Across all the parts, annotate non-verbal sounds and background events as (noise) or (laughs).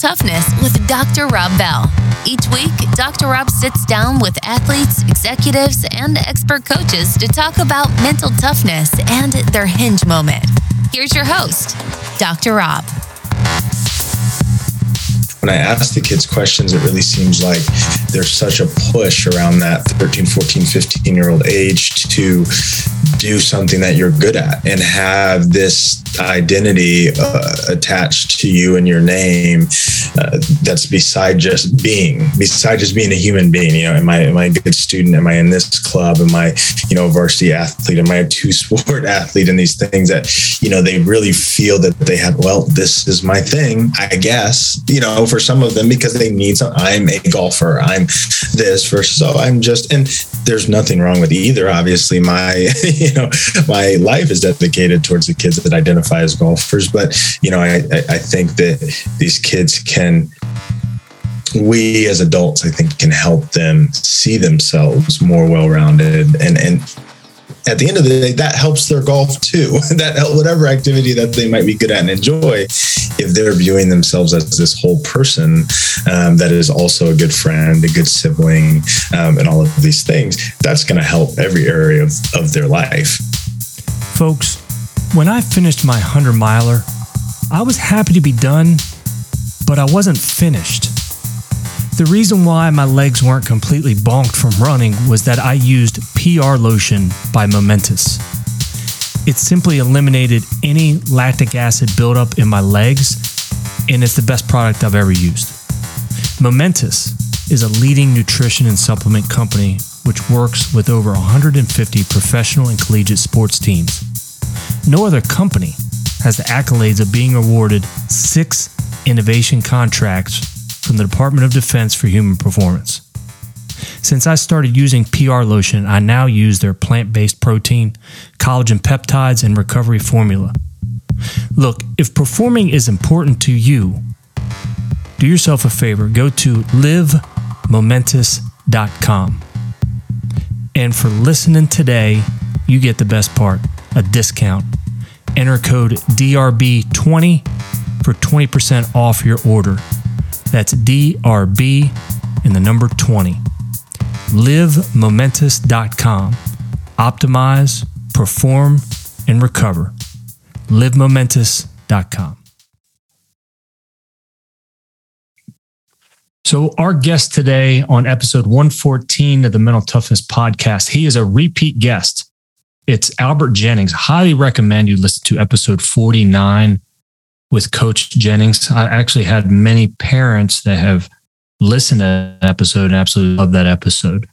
Toughness with Dr. Rob Bell. Each week, Dr. Rob sits down with athletes, executives, and expert coaches to talk about mental toughness and their hinge moment. Here's your host, Dr. Rob when I ask the kids questions, it really seems like there's such a push around that 13, 14, 15 year old age to do something that you're good at and have this identity uh, attached to you and your name uh, that's beside just being beside just being a human being. You know am i am i a good student? Am i in this club? Am i you know a varsity athlete? Am i a two sport (laughs) athlete? And these things that you know they really feel that they have well this is my thing i guess you know for some of them because they need some i'm a golfer i'm this versus oh i'm just and there's nothing wrong with either. Obviously my (laughs) you know my life is dedicated towards the kids that identify identify as golfers. But you know, I I think that these kids can we as adults, I think, can help them see themselves more well-rounded, and and at the end of the day, that helps their golf too. (laughs) that whatever activity that they might be good at and enjoy, if they're viewing themselves as this whole person um, that is also a good friend, a good sibling, um, and all of these things, that's going to help every area of, of their life. Folks, when I finished my 100 miler, I was happy to be done, but I wasn't finished. The reason why my legs weren't completely bonked from running was that I used PR Lotion by Momentous. It simply eliminated any lactic acid buildup in my legs, and it's the best product I've ever used. Momentous is a leading nutrition and supplement company which works with over 150 professional and collegiate sports teams. No other company has the accolades of being awarded six innovation contracts from the Department of Defense for human performance. Since I started using PR Lotion, I now use their plant based protein, collagen peptides, and recovery formula. Look, if performing is important to you, do yourself a favor go to livemomentous.com. And for listening today, you get the best part a discount. Enter code DRB20 for 20% off your order. That's DRB and the number 20. LiveMomentous.com. Optimize, perform, and recover. LiveMomentous.com. So, our guest today on episode 114 of the Mental Toughness Podcast, he is a repeat guest it's Albert Jennings. Highly recommend you listen to episode 49 with Coach Jennings. I actually had many parents that have listened to that episode and absolutely love that episode.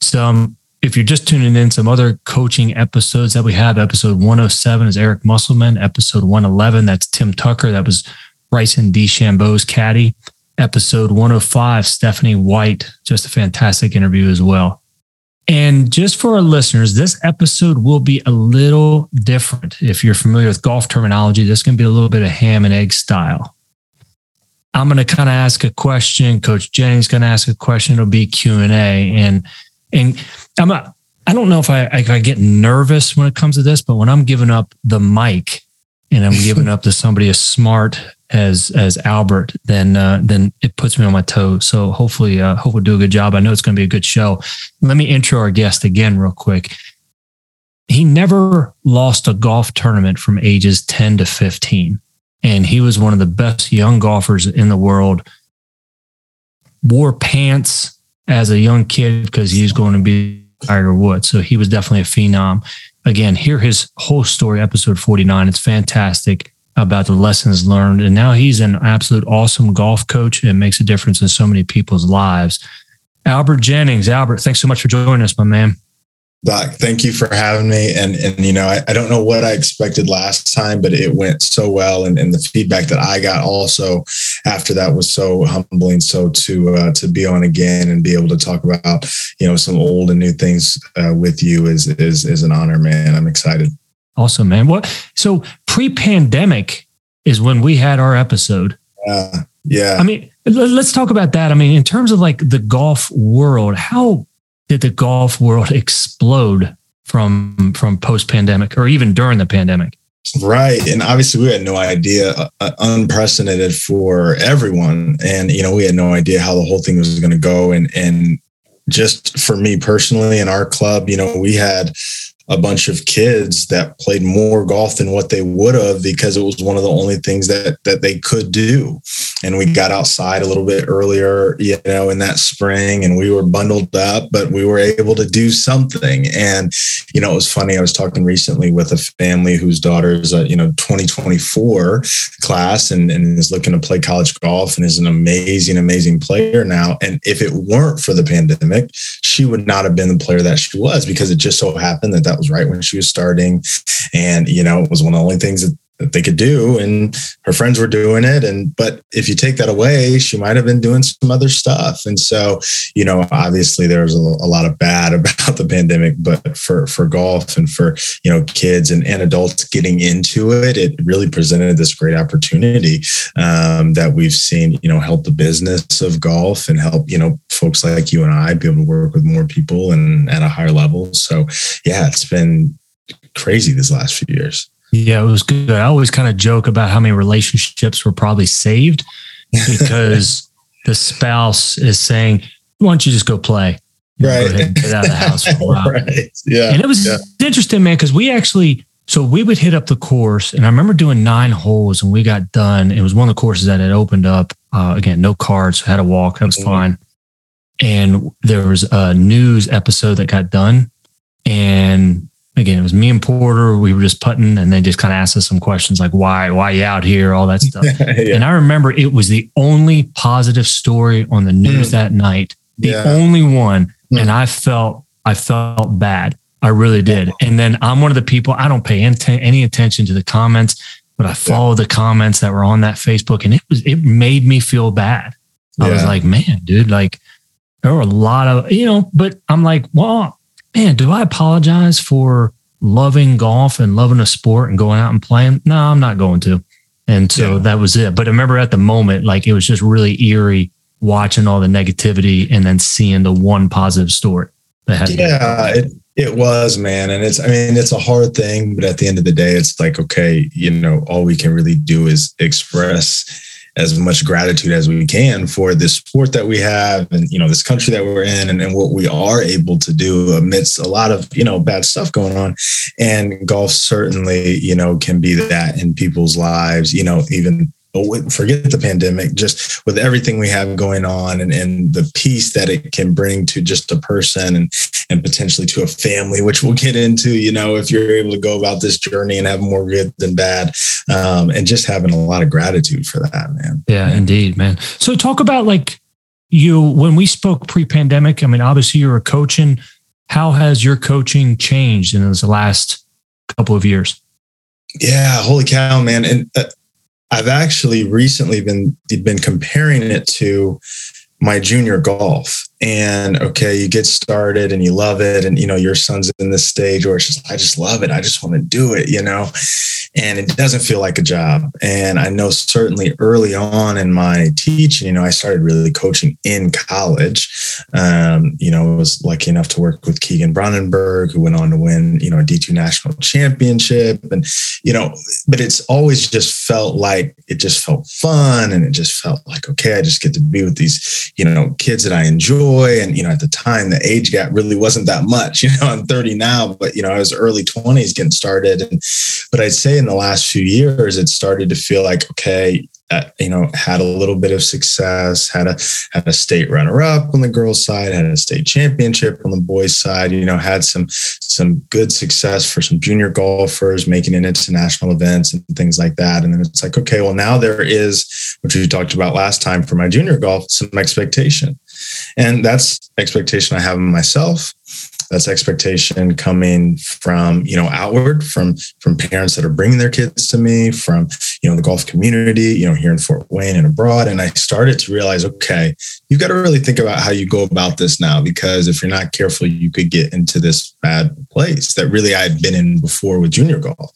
So, um, if you're just tuning in, some other coaching episodes that we have episode 107 is Eric Musselman. Episode 111, that's Tim Tucker. That was Bryson DeChambeau's caddy. Episode 105, Stephanie White. Just a fantastic interview as well. And just for our listeners, this episode will be a little different. If you're familiar with golf terminology, this can be a little bit of ham and egg style. I'm going to kind of ask a question. Coach Jennings going to ask a question. It'll be Q and A, and and I'm not. I don't know if I if I get nervous when it comes to this, but when I'm giving up the mic and I'm giving up to somebody as smart as as Albert, then uh, then it puts me on my toes. So hopefully, uh, hope we'll do a good job. I know it's going to be a good show. Let me intro our guest again real quick. He never lost a golf tournament from ages 10 to 15. And he was one of the best young golfers in the world. Wore pants as a young kid because he's going to be Tiger Woods. So he was definitely a phenom. Again, hear his whole story, episode 49. It's fantastic about the lessons learned. And now he's an absolute awesome golf coach and makes a difference in so many people's lives. Albert Jennings. Albert, thanks so much for joining us, my man. Doc, thank you for having me. And and you know, I, I don't know what I expected last time, but it went so well. And, and the feedback that I got also after that was so humbling. So to uh, to be on again and be able to talk about you know some old and new things uh, with you is is is an honor, man. I'm excited. Awesome, man. What so pre-pandemic is when we had our episode. Uh, yeah. I mean, let's talk about that. I mean, in terms of like the golf world, how did the golf world explode from from post-pandemic or even during the pandemic? Right. And obviously, we had no idea, uh, uh, unprecedented for everyone. And, you know, we had no idea how the whole thing was going to go. And, and just for me personally in our club, you know, we had a bunch of kids that played more golf than what they would have because it was one of the only things that that they could do. And we mm-hmm. got outside a little bit earlier you know in that spring and we were bundled up but we were able to do something. And you know it was funny i was talking recently with a family whose daughter is a you know 2024 class and, and is looking to play college golf and is an amazing amazing player now. And if it weren't for the pandemic she would not have been the player that she was because it just so happened that that was right when she was starting. And, you know, it was one of the only things that, that they could do. And her friends were doing it. And, but if you take that away, she might have been doing some other stuff. And so, you know, obviously there was a, a lot of bad (laughs) about the pandemic, but for, for golf and for, you know, kids and, and adults getting into it, it really presented this great opportunity um, that we've seen, you know, help the business of golf and help, you know, folks like you and I be able to work with more people and at a higher level. So yeah, it's been crazy these last few years. Yeah, it was good. I always kind of joke about how many relationships were probably saved (laughs) because the spouse is saying, Why don't you just go play? right. Go get out of the house for a (laughs) while. right. Yeah. And it was yeah. interesting, man, because we actually, so we would hit up the course, and I remember doing nine holes, and we got done. It was one of the courses that had opened up. Uh, again, no cards, had a walk. That was Mhm. fine. And there was a news episode that got done, and again, it was me and Porter. We were just putting, and they just kind of asked us some questions like, "Why, why you out here?" All that stuff. (laughs) yeah. And I remember it was the only positive story on the news Mm. that night, the Yeah. only one. Mm. And I felt, I felt bad. I really did. And then I'm one of the people, I don't pay any, any attention to the comments, but I follow the comments that were on that Facebook and it was, it made me feel bad. I was like, man, dude, like there were a lot of, you know, but I'm like, well, man, do I apologize for loving golf and loving a sport and going out and playing? No, I'm not going to. And so Yeah. that was it. But I remember at the moment, like it was just really eerie watching all the negativity and then seeing the one positive story that had. yeah it, it was man and it's i mean it's a hard thing but at the end of the day it's like okay you know all we can really do is express as much gratitude as we can for this sport that we have and you know this country that we're in and, and what we are able to do amidst a lot of you know bad stuff going on. And golf certainly you know can be that in people's lives you know even forget the pandemic just with everything we have going on and, and the peace that it can bring to just a person and and potentially to a family which we'll get into you know if you're able to go about this journey and have more good than bad um, and just having a lot of gratitude for that man Yeah, indeed, man. So talk about like you when we spoke pre-pandemic. I mean, obviously you were coaching. How has your coaching changed in the last couple of years? Yeah, holy cow, man! And uh, I've actually recently been been comparing it to my junior golf. And okay, you get started and you love it, and you know your son's in this stage where it's just I just love it, I just want to do it, you know, and it doesn't feel like a job. And I know certainly early on in my teaching, you know, I started really coaching in college. Um, you know, I was lucky enough to work with Keegan Brandenburg, who went on to win, you know, a D2 national championship. And, you know, but it's always just felt like it just felt fun and it just felt like, okay, I just get to be with these, you know, kids that I enjoy. And, you know, at the time, the age gap really wasn't that much. (laughs) You know, I'm 30 now, but, you know, I was early 20s getting started. And, but I'd say in the last few years, it started to feel like, okay, uh, you know, had a little bit of success, had a had a state runner up on the girls' side, had a state championship on the boys' side. You know, had some some good success for some junior golfers making it into national events and things like that. And then it's like, okay, well now there is, which we talked about last time for my junior golf, some expectation, and that's expectation I have in myself that's expectation coming from you know outward from from parents that are bringing their kids to me from you know the golf community you know here in fort wayne and abroad. And i started to realize okay you've got to really think about how you go about this now because if you're not careful you could get into this bad place that really i had been in before with junior golf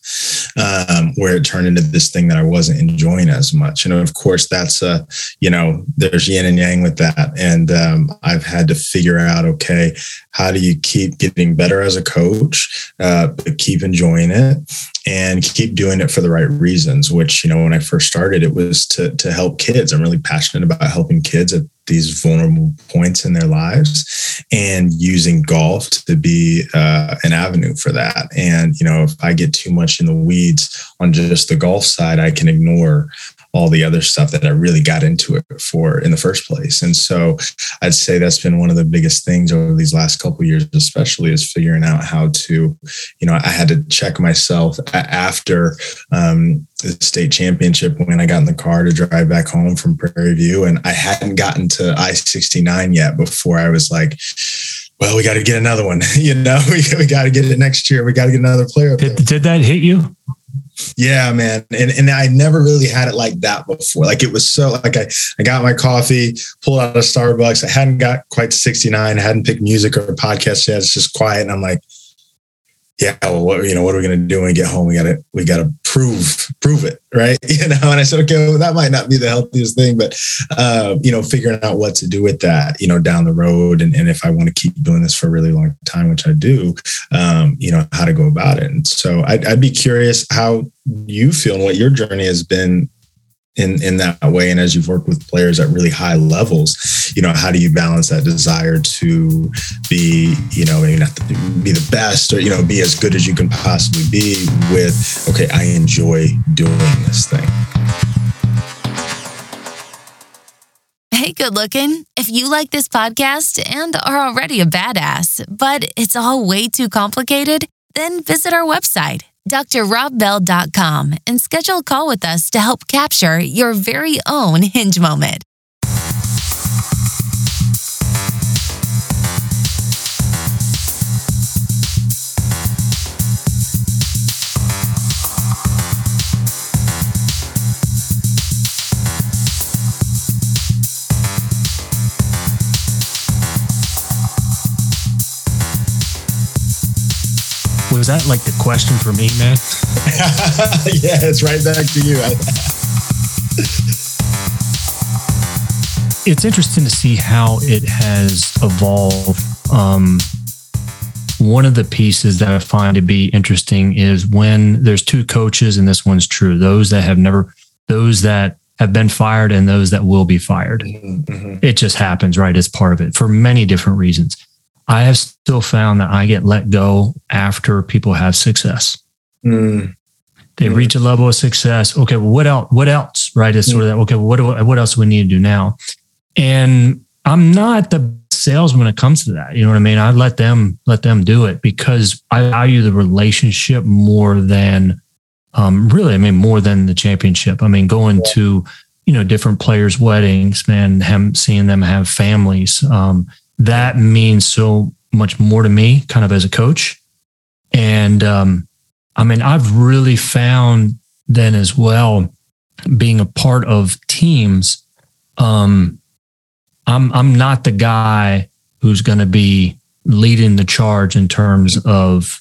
um, where it turned into this thing that I wasn't enjoying as much. And of course, that's a, you know, there's yin and yang with that. And um, I've had to figure out, okay, how do you keep getting better as a coach, uh, but keep enjoying it and keep doing it for the right reasons? Which, you know, when I first started, it was to, to help kids. I'm really passionate about helping kids at these vulnerable points in their lives and using golf to be uh, an avenue for that. And, you know, if I get too much in the weeds on just the golf side, I can ignore all the other stuff that I really got into it for in the first place. And so I'd say that's been one of the biggest things over these last couple years, especially is figuring out how to, you know, I had to check myself after um, the state championship when I got in the car to drive back home from Prairie View. And I hadn't gotten to I 69 yet before I was like, well, we got to get another one. (laughs) you know, (laughs) we, we got to get it next year. We got to get another player. Did, did that hit you? Yeah, man. And and I never really had it like that before. Like it was so like I, I got my coffee, pulled out of Starbucks. I hadn't got quite to 69, hadn't picked music or podcast yet. It's just quiet. And I'm like, yeah, well, what, you know, what are we going to do when we get home? We got to, we got to prove, prove it. Right. (laughs) You know? And I said, okay, well, that might not be the healthiest thing, but, uh, you know, figuring out what to do with that, you know, down the road. And, and if I want to keep doing this for a really long time, which I do, um, you know, how to go about it. And so I'd, I'd be curious how you feel and what your journey has been in in that way and as you've worked with players at really high levels you know how do you balance that desire to be you know maybe not be the best or you know be as good as you can possibly be with okay i enjoy doing this thing Hey, good looking. If you like this podcast and are already a badass, but it's all way too complicated, then visit our website drrobbell.com and schedule a call with us to help capture your very own hinge moment. Was that like the question for me, man? (laughs) yeah, it's right back to you. it's interesting to see how it has evolved. Um, one of the pieces that I find to be interesting is when there's two coaches, and this one's true those that have never, those that have been fired and those that will be fired. Mm-hmm. It just happens, right? As part of it for many different reasons. I have still found that I get let go after people have success. Mm. They mm. reach a level of success. Okay, well, what else? What else? Right? It's mm. sort of that. Okay, well, what do, what else do we need to do now? And I'm not the salesman when it comes to that. You know what I mean? I let them let them do it because I value the relationship more than um, really. I mean, more than the championship. I mean, going yeah. to you know different players' weddings, man, them, seeing them have families. Um, that means so much more to me, kind of as a coach. And um, I mean, I've really found then as well, being a part of teams. Um, I'm I'm not the guy who's going to be leading the charge in terms of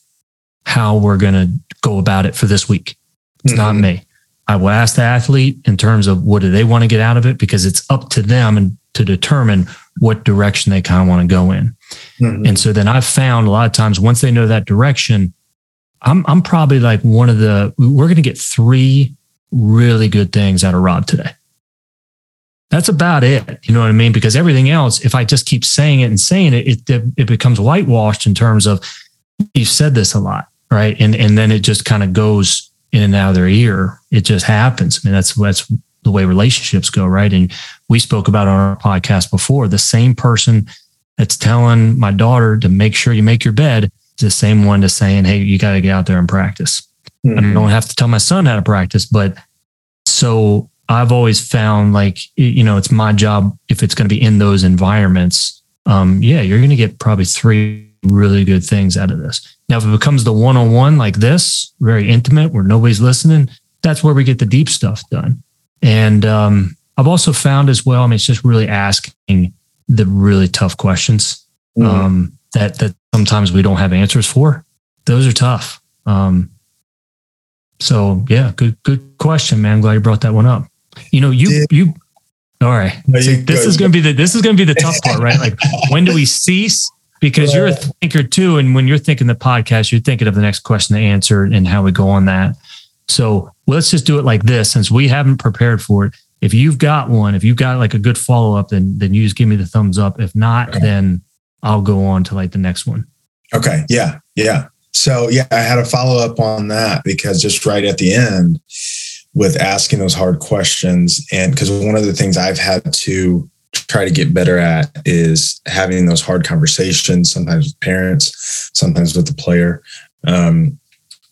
how we're going to go about it for this week. It's mm-hmm. not me. I will ask the athlete in terms of what do they want to get out of it because it's up to them and to determine what direction they kind of want to go in. Mm-hmm. And so then I've found a lot of times once they know that direction, I'm I'm probably like one of the we're going to get three really good things out of Rob today. That's about it. You know what I mean? Because everything else, if I just keep saying it and saying it, it it becomes whitewashed in terms of you've said this a lot, right? And and then it just kind of goes in and out of their ear. It just happens. I mean, that's that's the way relationships go, right? And we spoke about on our podcast before the same person that's telling my daughter to make sure you make your bed the same one that's saying, hey, you got to get out there and practice. Mm-hmm. I don't have to tell my son how to practice, but so I've always found like, you know, it's my job if it's going to be in those environments. Um, yeah, you're going to get probably three really good things out of this. Now, if it becomes the one on one like this, very intimate where nobody's listening, that's where we get the deep stuff done. And um, I've also found as well, I mean, it's just really asking the really tough questions mm-hmm. um, that that sometimes we don't have answers for. Those are tough. Um, So yeah, good good question, man. glad you brought that one up. You know, you Did, you all right. No, so this go, is gonna be the this is gonna be the tough part, right? Like when do we cease? Because you're a thinker too, and when you're thinking the podcast, you're thinking of the next question to answer and how we go on that. So let's just do it like this, since we haven't prepared for it. If you've got one, if you've got like a good follow up, then then you just give me the thumbs up. If not, okay. then I'll go on to like the next one. Okay. Yeah. Yeah. So yeah, I had a follow up on that because just right at the end with asking those hard questions, and because one of the things I've had to try to get better at is having those hard conversations, sometimes with parents, sometimes with the player. Um,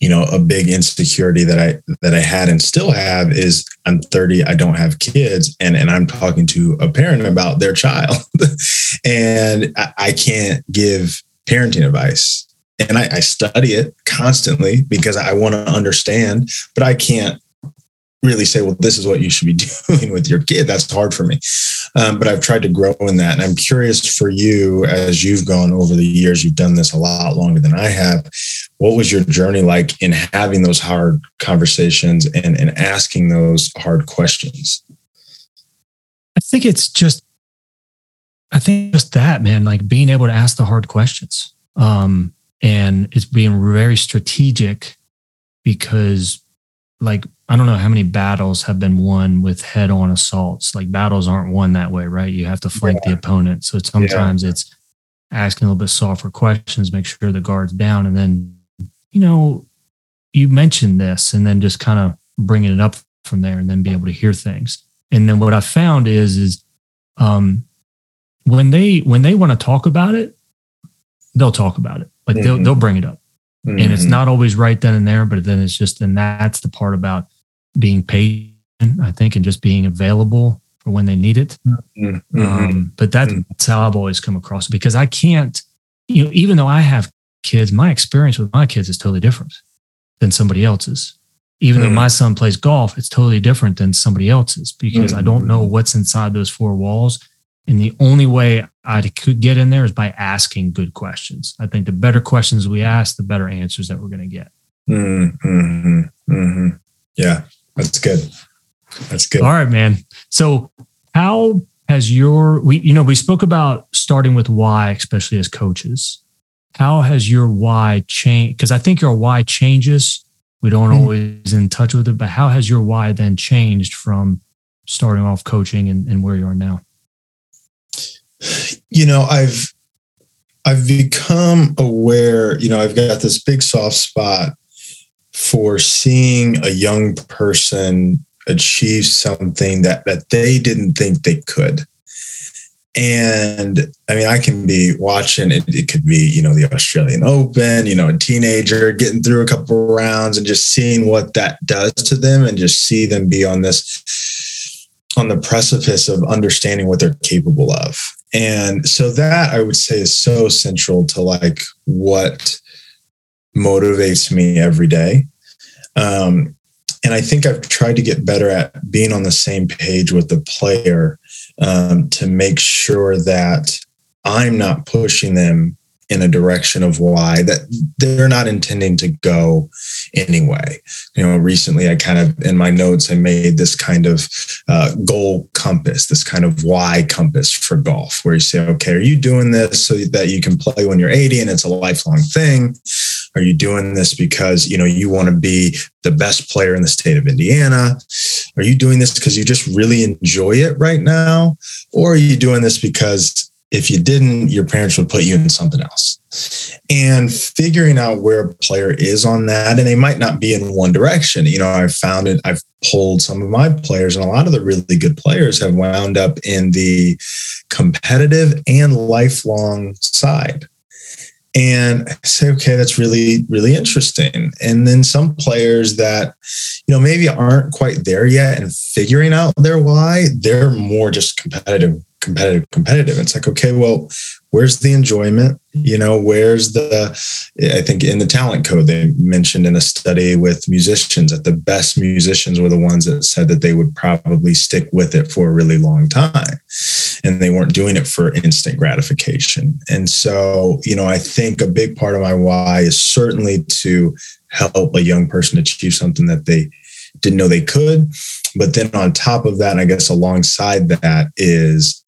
you know, a big insecurity that I that I had and still have is I'm 30, I don't have kids, and and I'm talking to a parent about their child, (laughs) and I, I can't give parenting advice. And I, I, study it constantly because I want to understand, but I can't really say, well, this is what you should be (laughs) doing with your kid. That's hard for me. Um, but I've tried to grow in that. And I'm curious for you, as you've gone over the years, you've done this a lot longer than I have. What was your journey like in having those hard conversations and, and asking those hard questions? I think it's just, I think just that, man, like being able to ask the hard questions. Um, and it's being very strategic because like I don't know how many battles have been won with head on assaults. Like battles aren't won that way, right? You have to flank yeah. the opponent. So sometimes yeah. it's asking a little bit softer questions, make sure the guard's down. And then, you know, you mentioned this and then just kind of bringing it up from there and then be able to hear things. And then what I found is, is, um, when they, when they want to talk about it, they'll talk about it. Like mm-hmm. they'll, they'll bring it up. Mm-hmm. And it's mm-hmm. not always right then and there, but then it's just, and that's the part about being patient, I think, and just being available for when they need it. Mm-hmm. Um, but that's mm-hmm. how I've always come across it because I can't, you know, even though I have kids, my experience with my kids is totally different than somebody else's. Even though mm-hmm. my son plays golf, it's totally different than somebody else's because I don't know what's inside those four walls. And the only way I could get in there is by asking good questions. I think the better questions we ask, the better answers that we're going to get. Mm-hmm. Mm-hmm. Yeah, that's good. That's good. All right, man. So, how has your we you know we spoke about starting with why, especially as coaches. How has your why changed? Because I think your why changes. We don't mm-hmm. always in touch with it, but how has your why then changed from starting off coaching and, and where you are now? You know, I've I've become aware, you know, I've got this big soft spot for seeing a young person achieve something that that they didn't think they could. And I mean, I can be watching it. It could be, you know, the Australian Open, you know, a teenager getting through a couple rounds and just seeing what that does to them and just see them be on this, on the precipice of understanding what they're capable of. And so that I would say is so central to like what motivates me every day. Um, and I think I've tried to get better at being on the same page with the player um, to make sure that I'm not pushing them in a direction of why that they're not intending to go anyway. You know, recently I kind of in my notes I made this kind of uh, goal compass, this kind of why compass for golf, where you say, okay, are you doing this so that you can play when you're 80 and it's a lifelong thing? Are you doing this because you know you want to be the best player in the state of Indiana? Are you doing this because you just really enjoy it right now? Or are you doing this because if you didn't, your parents would put you in something else. And figuring out where a player is on that, and they might not be in one direction. You know, I've found it, I've pulled some of my players, and a lot of the really good players have wound up in the competitive and lifelong side. And I say, okay, that's really, really interesting. And then some players that, you know, maybe aren't quite there yet and figuring out their why, they're more just competitive competitive, competitive. It's like, okay, well, where's the enjoyment? You know, where's the, I think in the talent code, they mentioned in a study with musicians that the best musicians were the ones that said that they would probably stick with it for a really long time. And they weren't doing it for instant gratification. And so, you know, I think a big part of my why is certainly to help a young person achieve something that they didn't know they could. But then on top of that, and I guess alongside that is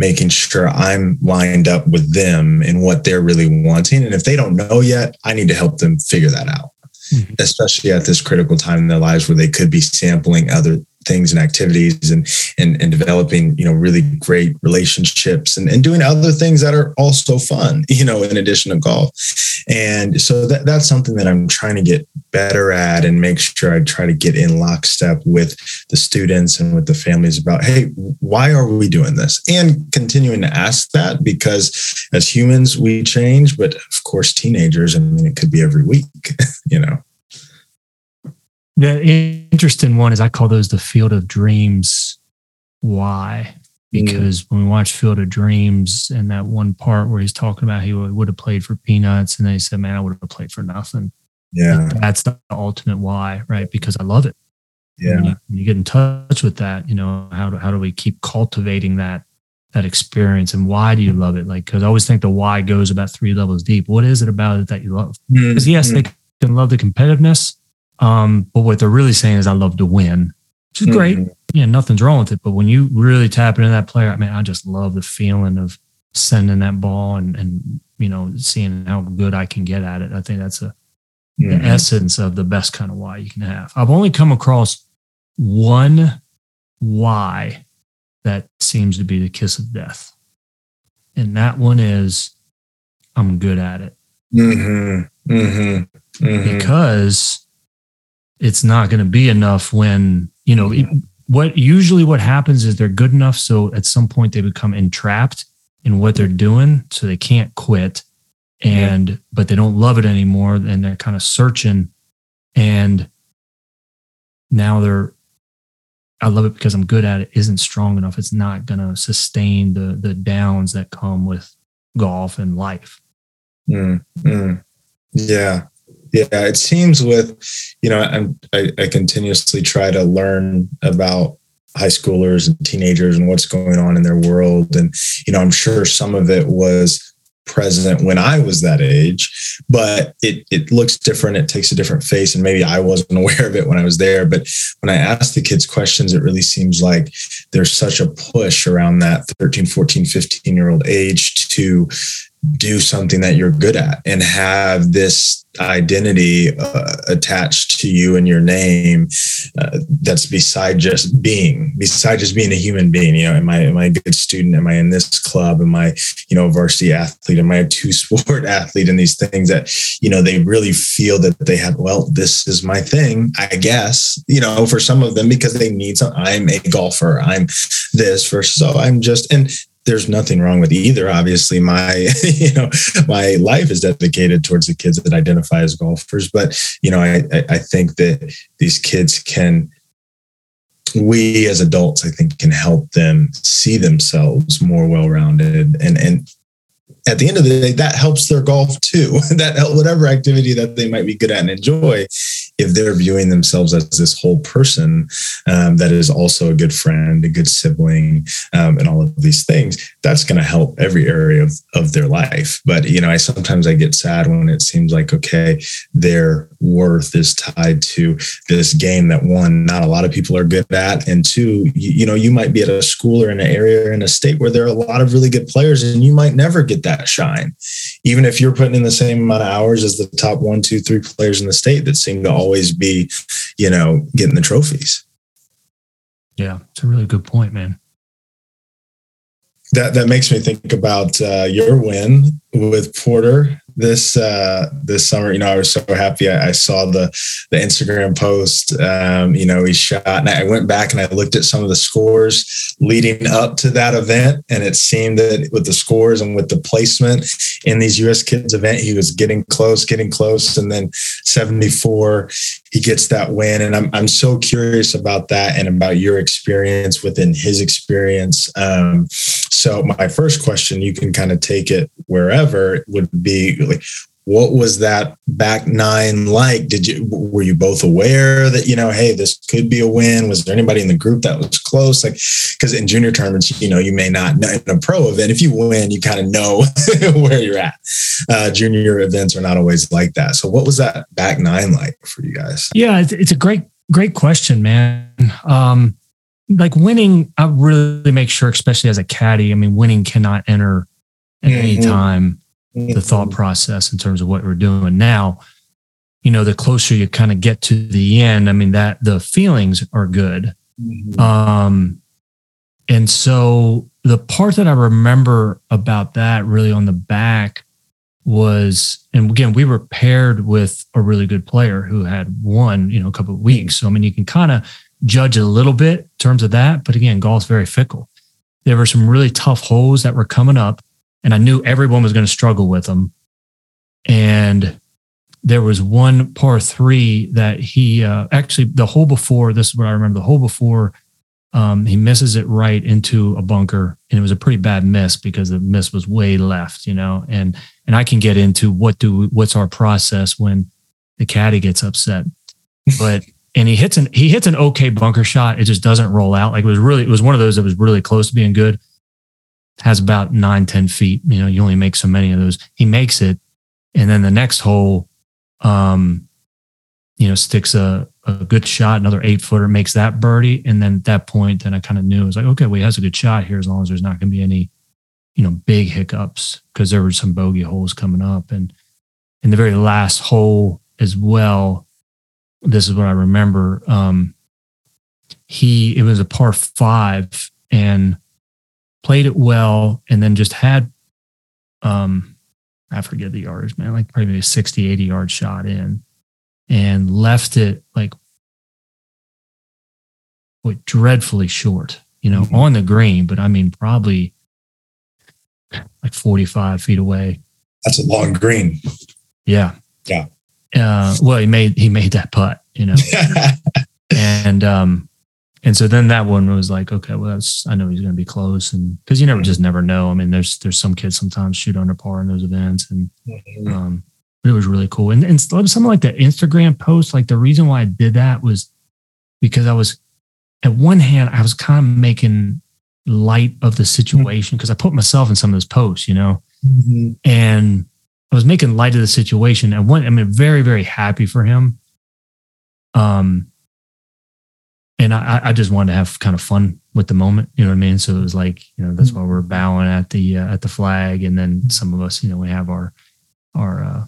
making sure I'm lined up with them and what they're really wanting. And if they don't know yet, I need to help them figure that out, mm-hmm. especially at this critical time in their lives where they could be sampling other things and activities and and, and developing you know really great relationships and, and doing other things that are also fun (laughs) you know in addition to golf. And so that, that's something that i'm trying to get better at and make sure i try to get in lockstep with the students and with the families about hey why are we doing this? And continuing to ask that because as humans we change but of course teenagers i mean it could be every week (laughs) you know the interesting one is I call those the Field of Dreams. Why? Because mm. when we watch Field of Dreams and that one part where he's talking about he would have played for peanuts, and then he said, "Man, I would have played for nothing." Yeah, that's the ultimate why, right? Because I love it. Yeah, when you, when you, get in touch with that, you know how do how do we keep cultivating that that experience, and why do you love it? Like, because I always think the why goes about three levels deep. What is it about it that you love? Because mm. yes, they can love the competitiveness, um, but what they're really saying is, I love to win, which is mm-hmm. great. Yeah, nothing's wrong with it. But when you really tap into that player, I mean, I just love the feeling of sending that ball and, and you know, seeing how good I can get at it. I think that's a, mm-hmm. the essence of the best kind of why you can have. I've only come across one why that seems to be the kiss of death. And that one is I'm good at it. Mm-hmm. Mm-hmm. mm-hmm. Because it's not going to be enough when you know what usually what happens is they're good enough so at some point they become entrapped in what they're doing so they can't quit and yeah. but they don't love it anymore and they're kind of searching and now they're I love it because I'm good at it isn't strong enough. It's not going to sustain the the downs that come with golf and life. Mm, mm. Yeah, yeah it seems with you know I'm, I, I continuously try to learn about high schoolers and teenagers and what's going on in their world and you know i'm sure some of it was present when I was that age, but it it looks different. It takes a different face, and maybe I wasn't (laughs) aware of it when I was there. But when I ask the kids questions, it really seems like there's such a push around that 13, 14, 15 year old age to do something that you're good at and have this identity uh, attached to you and your name uh, that's beside just being beside just being a human being. You know am i am i a good student? Am i in this club? Am i you know a varsity athlete? Am i a two sport (laughs) athlete and these things that you know they really feel that they have well this is my thing i guess you know for some of them because they need some i'm a golfer i'm this versus so i'm just and there's nothing wrong with either. Obviously, my (laughs) you know my life is dedicated towards the kids that identify as golfers. But you know, I I think that these kids can we as adults, I think, can help them see themselves more well-rounded and and at the end of the day, that helps their golf too. (laughs) that whatever activity that they might be good at and enjoy, if they're viewing themselves as this whole person um, that is also a good friend, a good sibling, um, and all of these things, that's going to help every area of, of their life. But you know, I sometimes I get sad when it seems like okay, their worth is tied to this game that one, not a lot of people are good at, and two, you, you know, you might be at a school or in an area or in a state where there are a lot of really good players, and you might never get that shine, even if you're putting in the same amount of hours as the top one, two, three players in the state that seem to always always be, you know, getting the trophies. Yeah, it's a really good point, man. That that makes me think about uh, your win with Porter this uh, this summer. You know, I was so happy. I, I saw the the Instagram post. Um, you know, he shot, and I went back and I looked at some of the scores leading up to that event, and it seemed that with the scores and with the placement in these U.S. Kids event, he was getting close, getting close, and then 74, he gets that win. And I'm I'm so curious about that and about your experience within his experience. Um, so my first question, you can kind of take it wherever, would be like, what was that back nine like? Did you were you both aware that you know, hey, this could be a win? Was there anybody in the group that was close? Like, because in junior tournaments, you know, you may not know in a pro event. If you win, you kind of know (laughs) where you're at. Uh, junior events are not always like that. So, what was that back nine like for you guys? Yeah, it's, it's a great great question, man. Um, like winning, I really make sure, especially as a caddy. I mean, winning cannot enter at mm-hmm. any time mm-hmm. the thought process in terms of what we're doing now you know the closer you kind of get to the end i mean that the feelings are good mm-hmm. um and so the part that i remember about that really on the back was and again we were paired with a really good player who had won you know a couple of weeks so i mean you can kind of judge a little bit in terms of that but again golf's very fickle there were some really tough holes that were coming up and I knew everyone was going to struggle with them. And there was one par three that he uh, actually the hole before. This is what I remember. The hole before, um, he misses it right into a bunker, and it was a pretty bad miss because the miss was way left. You know, and and I can get into what do what's our process when the caddy gets upset, but. (laughs) and he hits an he hits an okay bunker shot. It just doesn't roll out. Like it was really it was one of those that was really close to being good has about nine, 10 feet. You know, you only make so many of those. He makes it. And then the next hole, um, you know, sticks a, a good shot, another eight footer, makes that birdie. And then at that point, then I kind of knew it was like, okay, well, he has a good shot here as long as there's not going to be any, you know, big hiccups because there were some bogey holes coming up. And in the very last hole as well, this is what I remember. Um, he, it was a par five and played it well, and then just had, um, I forget the yards, man, like probably a 60, 80 yard shot in and left it like what dreadfully short, you know, mm-hmm. on the green, but I mean, probably like 45 feet away. That's a long green. Yeah. Yeah. Uh, well, he made, he made that putt, you know, (laughs) and, um, and so then that one was like, okay, well, that's I know he's going to be close, and because you never just never know. I mean, there's there's some kids sometimes shoot under par in those events, and mm-hmm. um, it was really cool. And and something like the Instagram post, like the reason why I did that was because I was at one hand I was kind of making light of the situation because I put myself in some of those posts, you know, mm-hmm. and I was making light of the situation. And one, I mean, very very happy for him. Um, and I, I just wanted to have kind of fun with the moment. You know what I mean? So it was like, you know, that's why we're bowing at the uh, at the flag, and then some of us, you know, we have our our uh,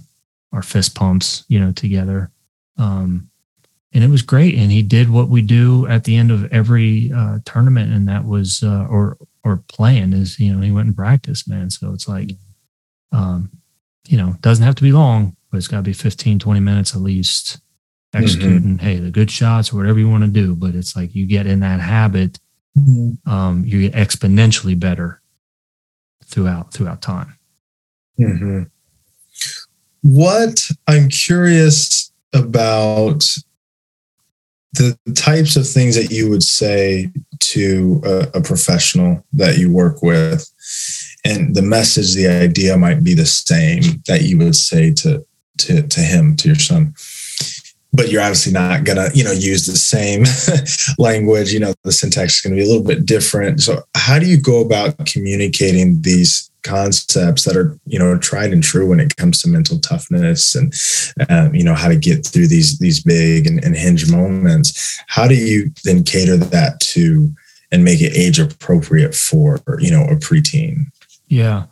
our fist pumps, you know, together. Um, and it was great. And he did what we do at the end of every uh, tournament, and that was uh, or or playing is you know he went and practiced, man. So it's like, um, you know, doesn't have to be long, but it's got to be 15, 20 minutes at least executing, mm-hmm. hey, the good shots or whatever you want to do. But it's like you get in that habit, mm-hmm. um, you get exponentially better throughout throughout time. Mm-hmm. What I'm curious about the types of things that you would say to a, a, professional that you work with and the message the idea might be the same that you would say to to to him to your son but you're obviously not going to you know use the same (laughs) language you know the syntax is going to be a little bit different. So how do you go about communicating these concepts that are you know tried and true when it comes to mental toughness and um, you know how to get through these these big and, and hinge moments? How do you then cater that to and make it age appropriate for you know a preteen? Yeah.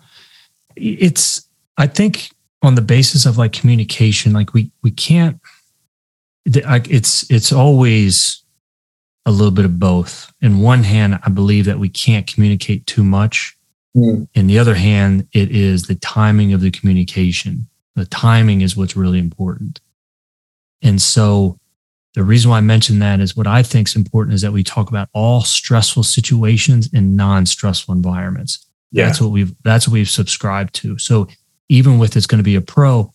It's i think on the basis of like communication like we we can't it's it's always a little bit of both. In one hand, I believe that we can't communicate too much Mm. In the other hand, it is the timing of the communication. The timing is what's really important. And so the reason why I mention that is what I think is important is that we talk about all stressful situations in non-stressful environments. Yeah. That's what we've that's what we've subscribed to. So even with it's going to be a pro,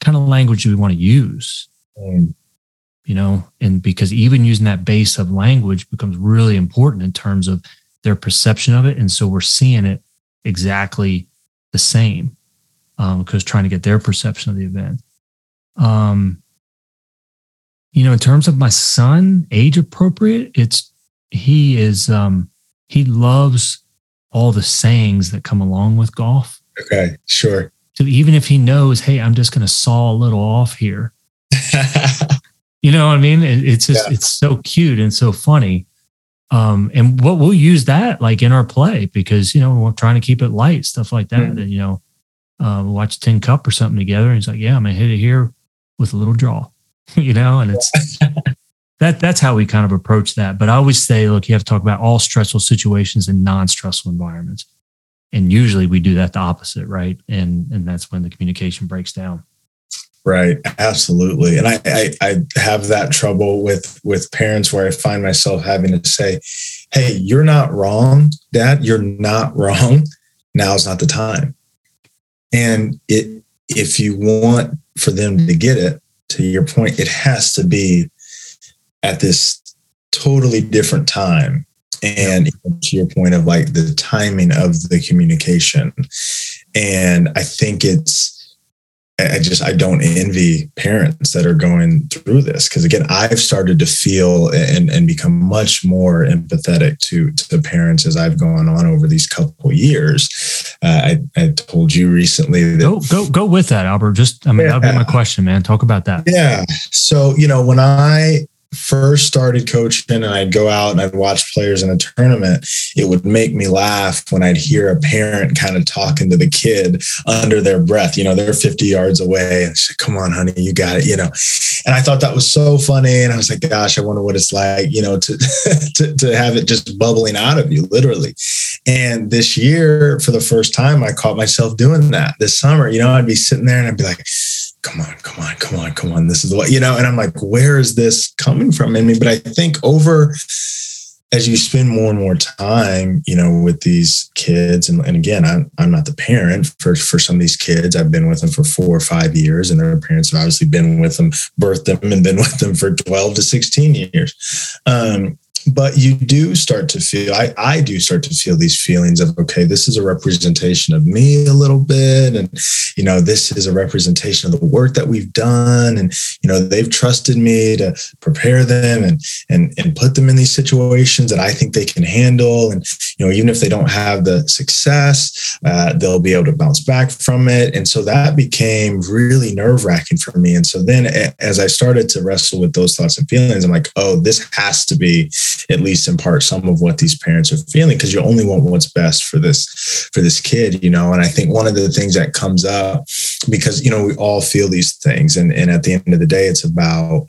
kind of language do we want to use? Mm. You know, and because even using that base of language becomes really important in terms of their perception of it. And so we're seeing it exactly the same because um, trying to get their perception of the event. Um, you know, in terms of my son, age appropriate, it's he is um, he loves all the sayings that come along with golf. Okay, sure. So even if he knows, hey, I'm just going to saw a little off here. (laughs) you know what I mean? it's just yeah. it's so cute and so funny. Um, and what we'll use that like in our play because you know we're trying to keep it light, stuff like that. Mm-hmm. And you know, uh, we'll watch Tin Cup or something together. And he's like, "Yeah, I'm gonna hit it here with a little draw," (laughs) you know. And it's (laughs) that that's how we kind of approach that. But I always say, look, you have to talk about all stressful situations and non-stressful environments. And usually we do that the opposite, right? And and that's when the communication breaks down. Right, absolutely. And I, I, I have that trouble with with parents where I find myself having to say, "Hey, you're not wrong, Dad. You're not (laughs) wrong. Now's not the time." And it, if you want for them to get it, to your point, it has to be at this totally different time. And to your point of like the timing of the communication. And I think it's, I just I don't envy parents that are going through this because again I've started to feel and and become much more empathetic to to the parents as I've gone on over these couple years. Uh, I I told you recently that go go go with that Albert. Just I mean yeah. that'll be my question, man. Talk about that. Yeah. So you know when I first started coaching and I'd go out and I'd watch players in a tournament, it would make me laugh when I'd hear a parent kind of talking to the kid under their breath. You know, they're 50 yards away and say, come on, honey, you got it, you know. And I thought that was so funny. And I was like, gosh, I wonder what it's like, you know, to, (laughs) to, to have it just bubbling out of you, literally. And this year, for the first time, I caught myself doing that this summer. You know, I'd be sitting there and I'd be like, come on, come on, come on, come on. This is the way, you know, and I'm like, where is this coming from in me? But I think over as you spend more and more time, you know, with these kids, and, and again, I'm, I'm not the parent for, for some of these kids. I've been with them for four or five years, and their parents have obviously been with them, birthed them, and been (laughs) with them for 12 to 16 years. Um, but you do start to feel I, I do start to feel these feelings of okay this is a representation of me a little bit. And you know this is a representation of the work that we've done. And you know they've trusted me to prepare them and and and put them in these situations that i think they can handle. And you know even if they don't have the success uh, they'll be able to bounce back from it. And so that became really nerve wracking for me. And so then as i started to wrestle with those thoughts and feelings i'm like oh this has to be at least in part some of what these parents are feeling because you only want what's best for this for this kid you know? And i think one of the things that comes up because you know we all feel these things and and at the end of the day it's about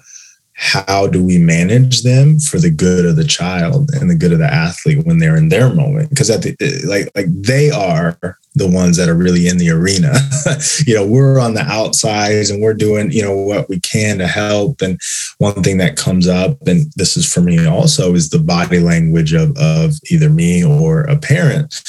how do we manage them for the good of the child and the good of the athlete when they're in their moment? Because at the like like they are the ones that are really in the arena. (laughs) You know we're on the outsides and we're doing you know what we can to help. And one thing that comes up and this is for me also is the body language of of either me or a parent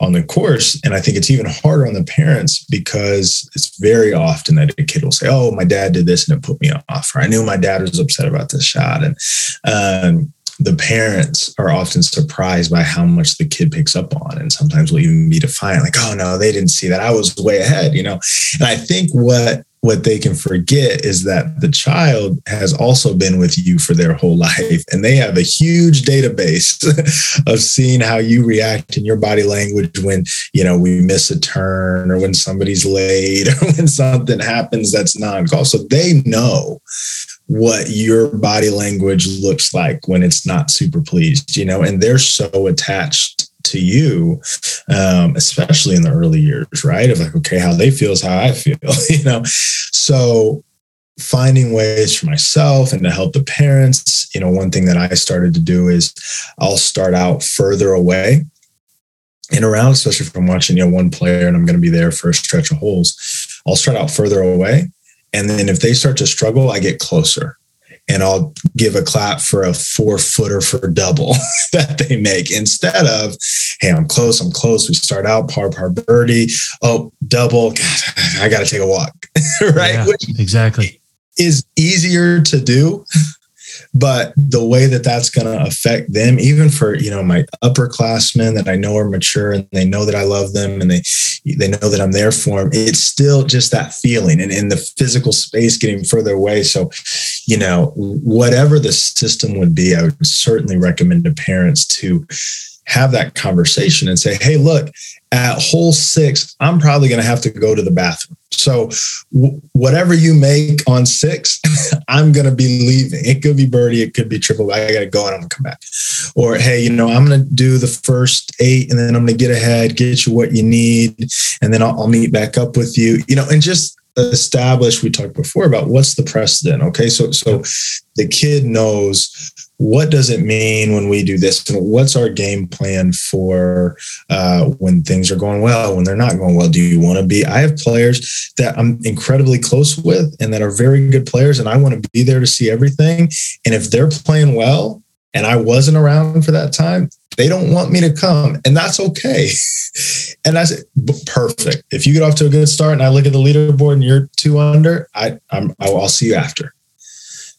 on the course. And I think it's even harder on the parents because it's very often that a kid will say, Oh, my dad did this and it put me off, or I knew my dad was upset about this shot. And um, the parents are often surprised by how much the kid picks up on and sometimes will even be defiant like oh no they didn't see that i was way ahead you know and i think what what they can forget is that the child has also been with you for their whole life and they have a huge database (laughs) of seeing how you react in your body language when you know we miss a turn or when somebody's late (laughs) or when something happens that's non-call so they know what your body language looks like when it's not super pleased you know and they're so attached to you, um, especially in the early years, right? Of like, okay, how they feel is how I feel, (laughs) you know? So finding ways for myself and to help the parents, you know, one thing that I started to do is I'll start out further away and around, especially if I'm watching, you know, one player and I'm going to be there for a stretch of holes, I'll start out further away. And then if they start to struggle, I get closer and I'll give a clap for a four footer for double (laughs) that they make instead of, hey, I'm close, I'm close. We start out par par birdie. Oh, double. (laughs) God, I got to take a walk. (laughs) right. Yeah, exactly. Is easier to do but the way that that's going to affect them even for you know my upperclassmen that i know are mature and they know that i love them and they they know that i'm there for them it's still just that feeling and in the physical space getting further away. So you know whatever the system would be i would certainly recommend to parents to have that conversation and say hey look at hole six, I'm probably going to have to go to the bathroom. So, w- whatever you make on six, (laughs) I'm going to be leaving. It could be birdie, it could be triple. I got to go and I'm going to come back. Or, hey, you know, I'm going to do the first eight and then I'm going to get ahead, get you what you need, and then I'll, I'll meet back up with you, you know, and just establish we talked before about what's the precedent okay so so the kid knows what does it mean when we do this? And what's our game plan for uh, when things are going well when they're not going well? Do you want to be i have players that i'm incredibly close with and that are very good players and i want to be there to see everything. And if they're playing well and i wasn't around for that time they don't want me to come and that's okay. (laughs) And i said perfect. If you get off to a good start and i look at the leaderboard and you're two under i i'm i'll see you after.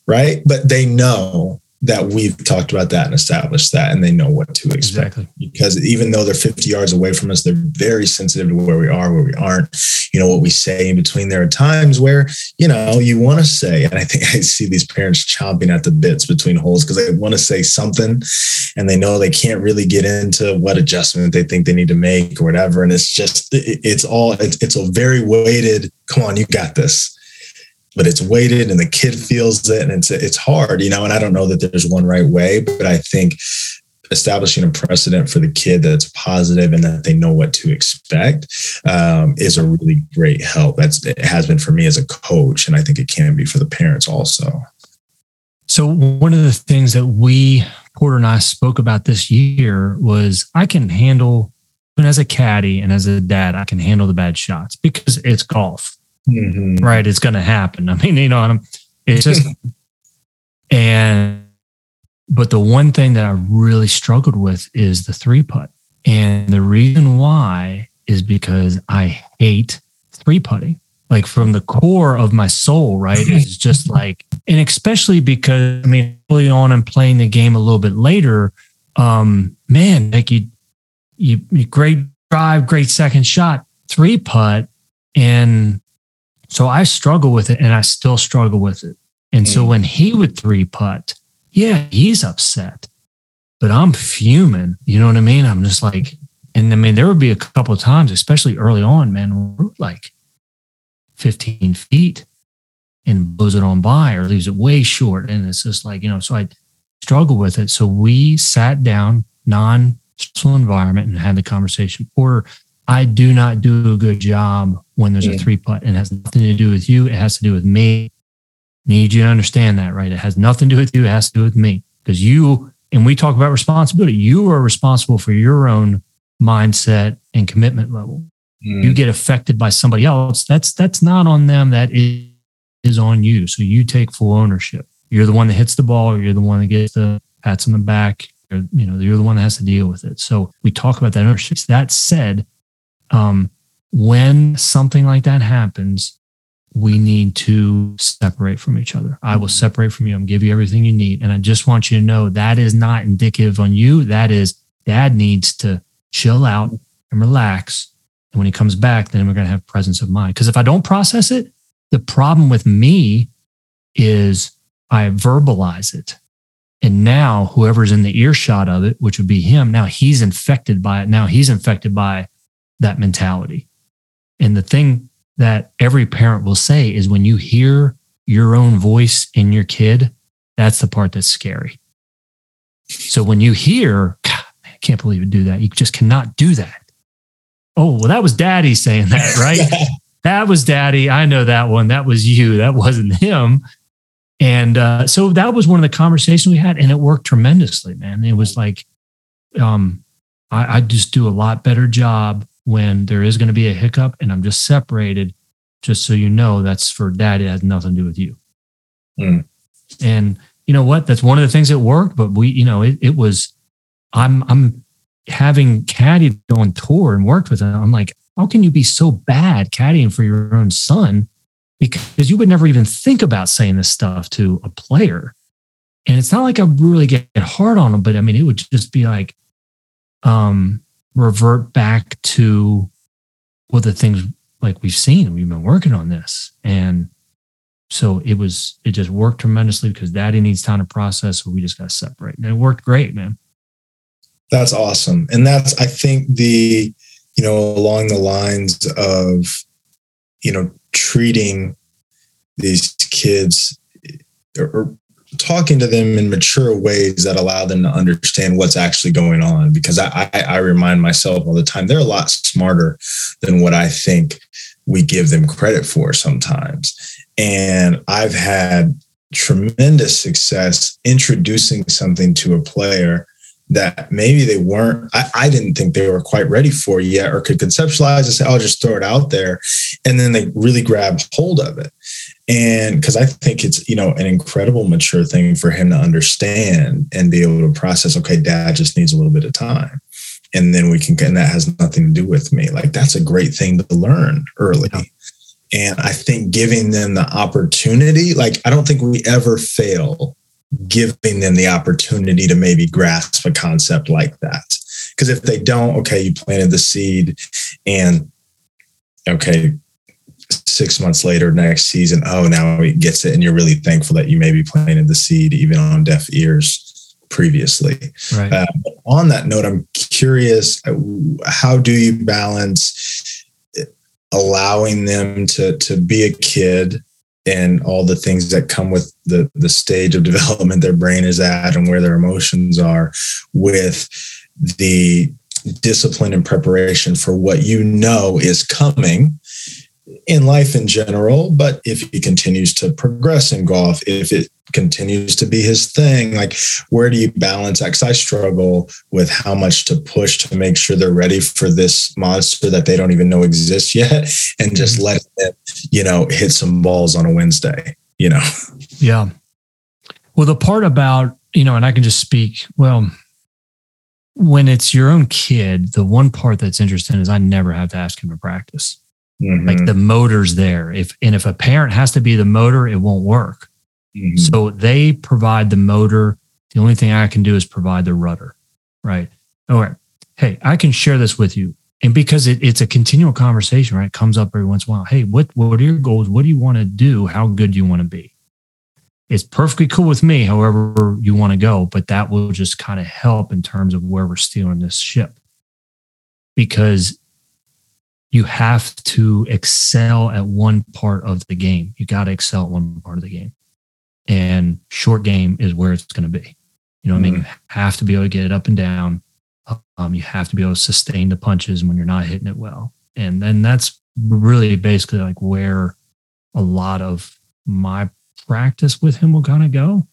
Right? But they know that we've talked about that and established that and they know what to expect. Exactly. because even though they're 50 yards away from us they're very sensitive to where we are where we aren't. You know what we say in between there are times where you know you want to say and i think (laughs) i see these parents chomping at the bits between holes because they want to say something and they know they can't really get into what adjustment they think they need to make or whatever and it's just it's all it's, it's a very weighted come on you got this but it's weighted and the kid feels it and it's it's hard, you know. And I don't know that there's one right way, but I think establishing a precedent for the kid that's positive and that they know what to expect um, is a really great help. That's it has been for me as a coach, and I think it can be for the parents also. So one of the things that we Porter and I spoke about this year was I can handle, and as a caddy and as a dad, I can handle the bad shots because it's golf mm-hmm. right? It's going to happen. I mean, you know, it's just, (laughs) and, but the one thing that I really struggled with is the three putt. And the reason why is because I hate three putting. Like from the core of my soul, right? (laughs) It's just like, and especially because I mean, early on and playing the game a little bit later, um, man, like you, you, you great drive, great second shot, three putt, and so I struggle with it and I still struggle with it. And mm. so when he would three putt, yeah, he's upset, but I'm fuming. You know what I mean? I'm just like, and I mean, there would be a couple of times, especially early on, man, like 15 feet and blows it on by or leaves it way short. And it's just like, you know, so I struggle with it. So we sat down, non stressful environment, and had the conversation. Porter, I do not do a good job when there's yeah. a three putt and it has nothing to do with you. It has to do with me. Need you to understand that, right? It has nothing to do with you. It has to do with me because you, and we talk about responsibility. You are responsible for your own mindset and commitment level. Mm. You get affected by somebody else. That's, that's not on them. That is, is on you. So you take full ownership. You're the one that hits the ball. Or you're the one that gets the pats on the back. You're, you know, you're the one that has to deal with it. So we talk about that ownership. That said, um, when something like that happens, we need to separate from each other. I will mm-hmm. separate from you. I'm give you everything you need. And I just want you to know that is not indicative on you. That is dad needs to chill out and relax. And when he comes back, then we're going to have presence of mind. Because if I don't process it, the problem with me is I verbalize it. And now whoever's in the earshot of it, which would be him, now he's infected by it. Now he's infected by that mentality. And the thing that every parent will say is when you hear your own voice in your kid, that's the part that's scary. So when you hear, God, I can't believe you do that. You just cannot do that. Oh, well, that was daddy saying that, (laughs) right? that was daddy. I know that one. That was you. That wasn't him. And uh, so that was one of the conversations we had, and it worked tremendously, man. It was like, um, I, I just do a lot better job when there is going to be a hiccup and I'm just separated, just so you know that's for dad. It has nothing to do with you. Mm. And you know what? That's one of the things that worked, but we, you know, it, it was, I'm, I'm having caddy on tour and worked with him. I'm like, how can you be so bad caddying for your own son? Because you would never even think about saying this stuff to a player. And it's not like I really get hard on him, but I mean, it would just be like, um, revert back to what the things like we've seen. We've been working on this. And so it was, it just worked tremendously because daddy needs time to process. So we just got to separate. And it worked great, man. That's awesome. And that's, I think, the, you know, along the lines of, you know, treating these kids or, talking to them in mature ways that allow them to understand what's actually going on. Because I, I, I remind myself all the time, they're a lot smarter than what I think we give them credit for sometimes. And I've had tremendous success introducing something to a player that maybe they weren't, I, I, didn't think they were quite ready for yet or could conceptualize and say, I'll just throw it out there. And then they really grab hold of it. And because I think it's, you know, an incredible mature thing for him to understand and be able to process, okay, dad just needs a little bit of time. And then we can, and that has nothing to do with me. Like that's a great thing to learn early. Yeah. And I think giving them the opportunity, like I don't think we ever fail giving them the opportunity to maybe grasp a concept like that. Because if they don't, okay, you planted the seed and okay, six months later, next season, oh, now he gets it. And you're really thankful that you maybe planted the seed even on deaf ears previously. Right. Uh, on that note, I'm curious uh, how do you balance allowing them to, to be a kid and all the things that come with the the stage of (laughs) development their brain is at and where their emotions are with the discipline and preparation for what you know is coming in life in general but if he continues to progress in golf if it continues to be his thing like where do you balance that? Because i struggle with how much to push to make sure they're ready for this monster that they don't even know exists yet (laughs) and just mm-hmm. let them you know hit some balls on a wednesday you know? Yeah. Well the part about you know and i can just speak well when it's your own kid the one part that's interesting is i never have to ask him to practice. Mm-hmm. like the motor's there. If and if a parent has to be the motor it won't work Mm-hmm. So they provide the motor. The only thing I can do is provide the rudder, right? All right. Hey, I can share this with you. And because it, it's a continual conversation, right? It comes up every once in a while. Hey, what, what are your goals? What do you want to do? How good do you want to be? It's perfectly cool with me, however you want to go, but that will just kind of help in terms of where we're steering this ship. Because you have to excel at one part of the game. You got to excel at one part of the game and short game is where it's going to be. You know, mm-hmm. I mean, mm-hmm. you have to be able to get it up and down. Um, you have to be able to sustain the punches when you're not hitting it well, and then that's really basically like where a lot of my practice with him will kind of go.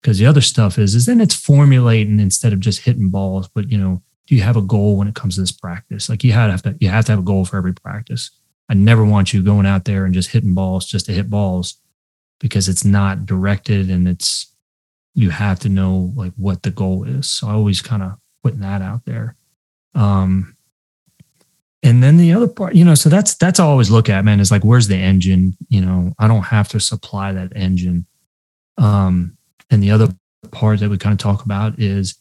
Because the other stuff is, is then it's formulating instead of just hitting balls. But you know, do you have a goal when it comes to this practice? Like you have to, you have to have a goal for every practice. I never want you going out there and just hitting balls just to hit balls because it's not directed and it's you have to know like what the goal is. So I always kind of putting that out there. Um and then the other part, you know, so that's that's I always look at, man, is like where's the engine? You know, I don't have to supply that engine. Um, and the other part that we kind of talk about is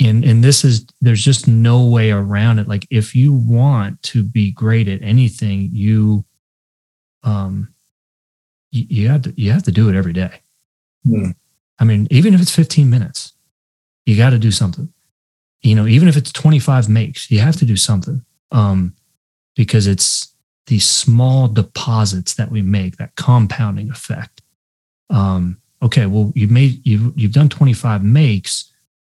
and and this is there's just no way around it. Like if you want to be great at anything, you um you, you have to you have to do it every day. Mm. I mean, even if it's 15 minutes, you got to do something. You know, even if it's 25 makes, you have to do something. Um, because it's these small deposits that we make, that compounding effect. Um, okay, well, you've made you've you've done 25 makes.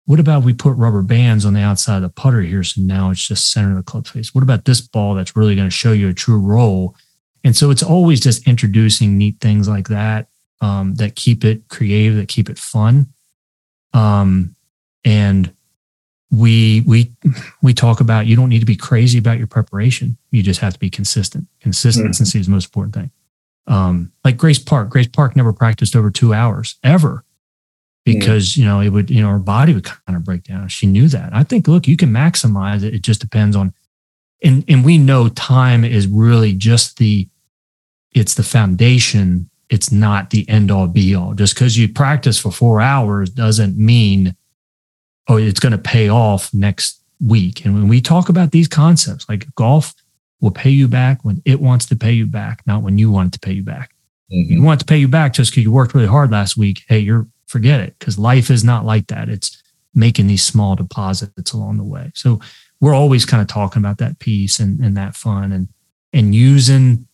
What about we put rubber bands on the outside of the putter here? So now it's just center of the club face. What about this ball that's really going to show you a true roll? And so it's always just introducing neat things like that um, that keep it creative, that keep it fun. Um, and we we we talk about you don't need to be crazy about your preparation. You just have to be consistent. Consistency mm-hmm. is the most important thing. Um, like Grace Park, Grace Park never practiced over two hours ever because mm-hmm. you know it would you know her body would kind of break down. She knew that. I think look, you can maximize it. It just depends on, and and we know time is really just the, it's the foundation. It's not the end all be all. Just because you practice for four hours doesn't mean oh, it's going to pay off next week. And when we talk about these concepts, like golf will pay you back when it wants to pay you back, not when you want it to pay you back. Mm-hmm. You want to pay you back just because you worked really hard last week. Hey, you're forget it because life is not like that. It's making these small deposits along the way. So we're always kind of talking about that piece and, and that fun and and using,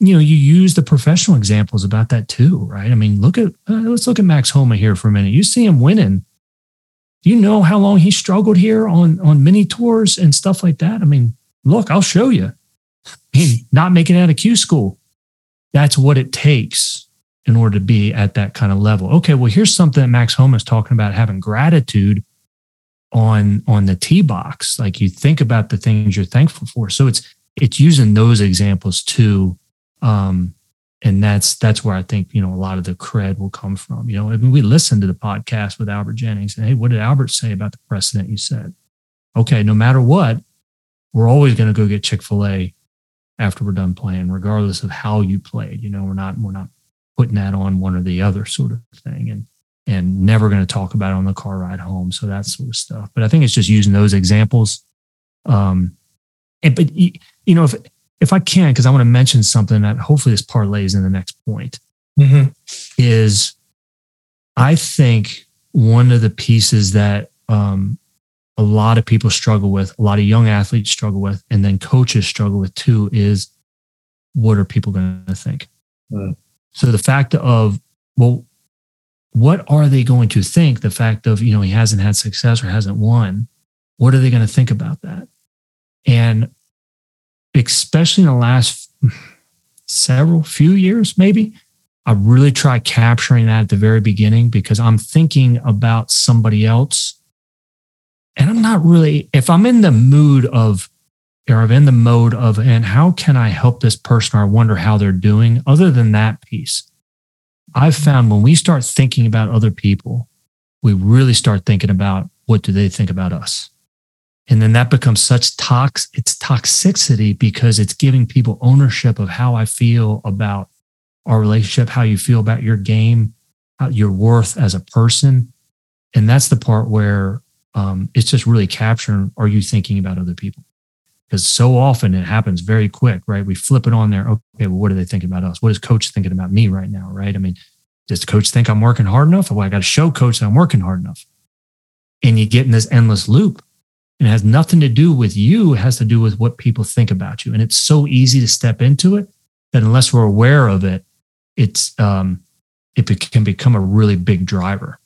you know, you use the professional examples about that too, right? I mean, look at uh, let's look at Max Homa here for a minute. You see him winning you know how long he struggled here on on mini tours and stuff like that? I mean, look, I'll show you. I mean, not making out of Q school. That's what it takes in order to be at that kind of level. Okay, well, here's something that Max Homa is talking about having gratitude on on the tee box. Like you think about the things you're thankful for. So it's it's using those examples too um, and that's that's where I think you know a lot of the cred will come from. You know, I mean, we listened to the podcast with Albert Jennings, and hey, what did Albert say about the precedent you said? Okay, no matter what, we're always going to go get Chick Fil A after we're done playing, regardless of how you played. You know, we're not we're not putting that on one or the other sort of thing, and and never going to talk about it on the car ride home. So that sort of stuff. But I think it's just using those examples. Um, and but you know if if I can, because I want to mention something that hopefully this parlays in the next point, mm-hmm. is I think one of the pieces that um, a lot of people struggle with, a lot of young athletes struggle with, and then coaches struggle with too is what are people going to think? Mm. So the fact of, well, what are they going to think? The fact of, you know, he hasn't had success or hasn't won. What are they going to think about that? And especially in the last several few years, maybe, I really try capturing that at the very beginning because I'm thinking about somebody else. And I'm not really, if I'm in the mood of, or I'm in the mode of, and how can I help this person or I wonder how they're doing, other than that piece, I've found when we start thinking about other people, we really start thinking about what do they think about us. And then that becomes such tox, it's toxicity because it's giving people ownership of how I feel about our relationship, how you feel about your game, your worth as a person. And that's the part where um, it's just really capturing are you thinking about other people? Because so often it happens very quick, right? We flip it on there. Okay, well, what are they thinking about us? What is coach thinking about me right now, right? I mean, does coach think I'm working hard enough? Well, I got to show coach that I'm working hard enough. And you get in this endless loop and it has nothing to do with you. It has to do with what people think about you. And it's so easy to step into it that unless we're aware of it, it's um, it can become a really big driver.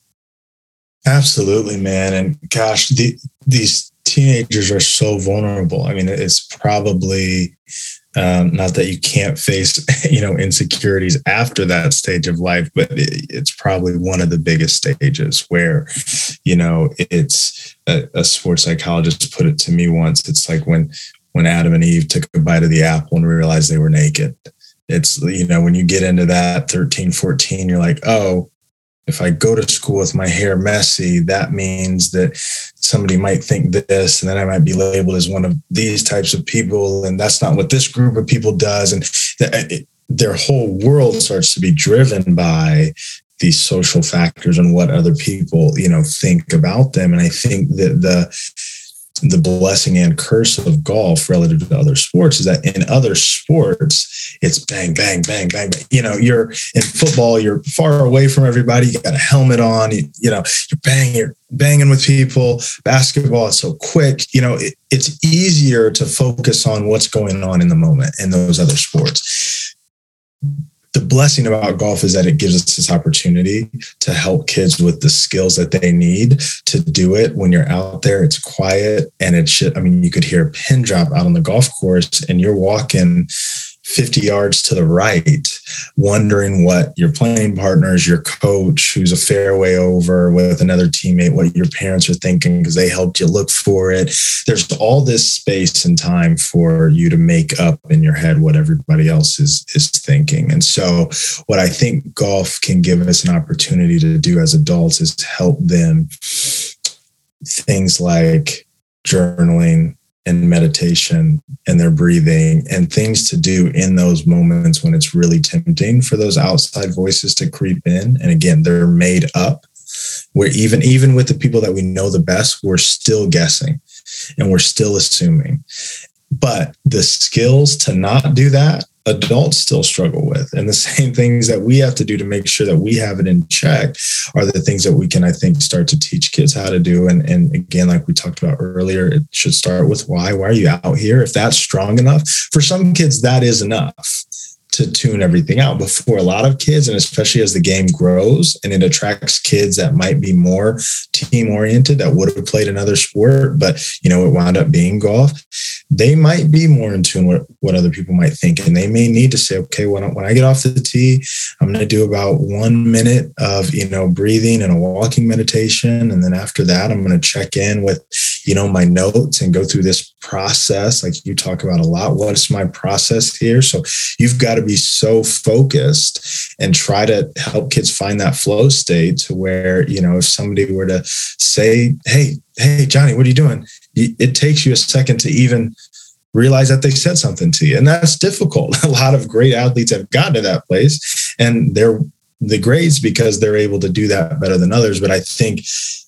Absolutely, man. And gosh, the, these teenagers are so vulnerable. I mean, it's probably um, not that you can't face, (laughs) you know, insecurities after that stage of life, but it, it's probably one of the biggest stages where, you know, it's a, a sports psychologist put it to me once. It's like when when Adam and Eve took a bite of the apple and realized they were naked. It's, you know, when you get into that 13, 14, you're like, oh, if I go to school with my hair messy, that means that somebody might think this, and then I might be labeled as one of these types of people. And that's not what this group of people does. And it, their whole world starts to be driven by these social factors and what other people, you know, think about them. And I think that the the blessing and curse of golf relative to other sports is that in other sports it's bang bang bang bang, bang. you know you're in football you're far away from everybody you got a helmet on you, you know you're banging you're banging with people. Basketball it's so quick you know it, it's easier to focus on what's going on in the moment in those other sports. The blessing about golf is that it gives us this opportunity to help kids with the skills that they need to do it. When you're out there it's quiet and it should i mean you could hear a pin drop out on the golf course and you're walking 50 yards to the right, wondering what your playing partners, your coach, who's a fairway over with another teammate, what your parents are thinking because they helped you look for it. There's all this space and time for you to make up in your head what everybody else is is thinking. And so, what I think golf can give us an opportunity to do as adults is help them things like journaling and meditation and their breathing and things to do in those moments when it's really tempting for those outside voices to creep in. And again they're made up. Where even even with the people that we know the best we're still guessing and we're still assuming. But the skills to not do that adults still struggle with. And the (laughs) same things that we have to do to make sure that we have it in check are the things that we can, I think, start to teach kids how to do. And, and again, like we talked about earlier, it should start with why. Why are you out here? If that's strong enough, for some kids, that is enough to tune everything out. But for a lot of kids, and especially as the game grows and it attracts kids that might be more team oriented that would have played another sport, but you know, it wound up being golf they might be more in tune with what other people might think. And they may need to say, okay, when I, when I get off the tee, I'm going to do about one minute of, you know, breathing and a walking meditation. And then after that, I'm going to check in with, you know, my notes and go through this process. Like you talk about a lot. What's my process here? So you've got to be so focused and try to help kids find that flow state to where, you know, if somebody were to say, Hey, Hey, Johnny, what are you doing? it takes you a second to even realize that they said something to you. And that's difficult. (laughs) A lot of great athletes have gotten to that place and they're the grades because they're able to do that better than others. But I think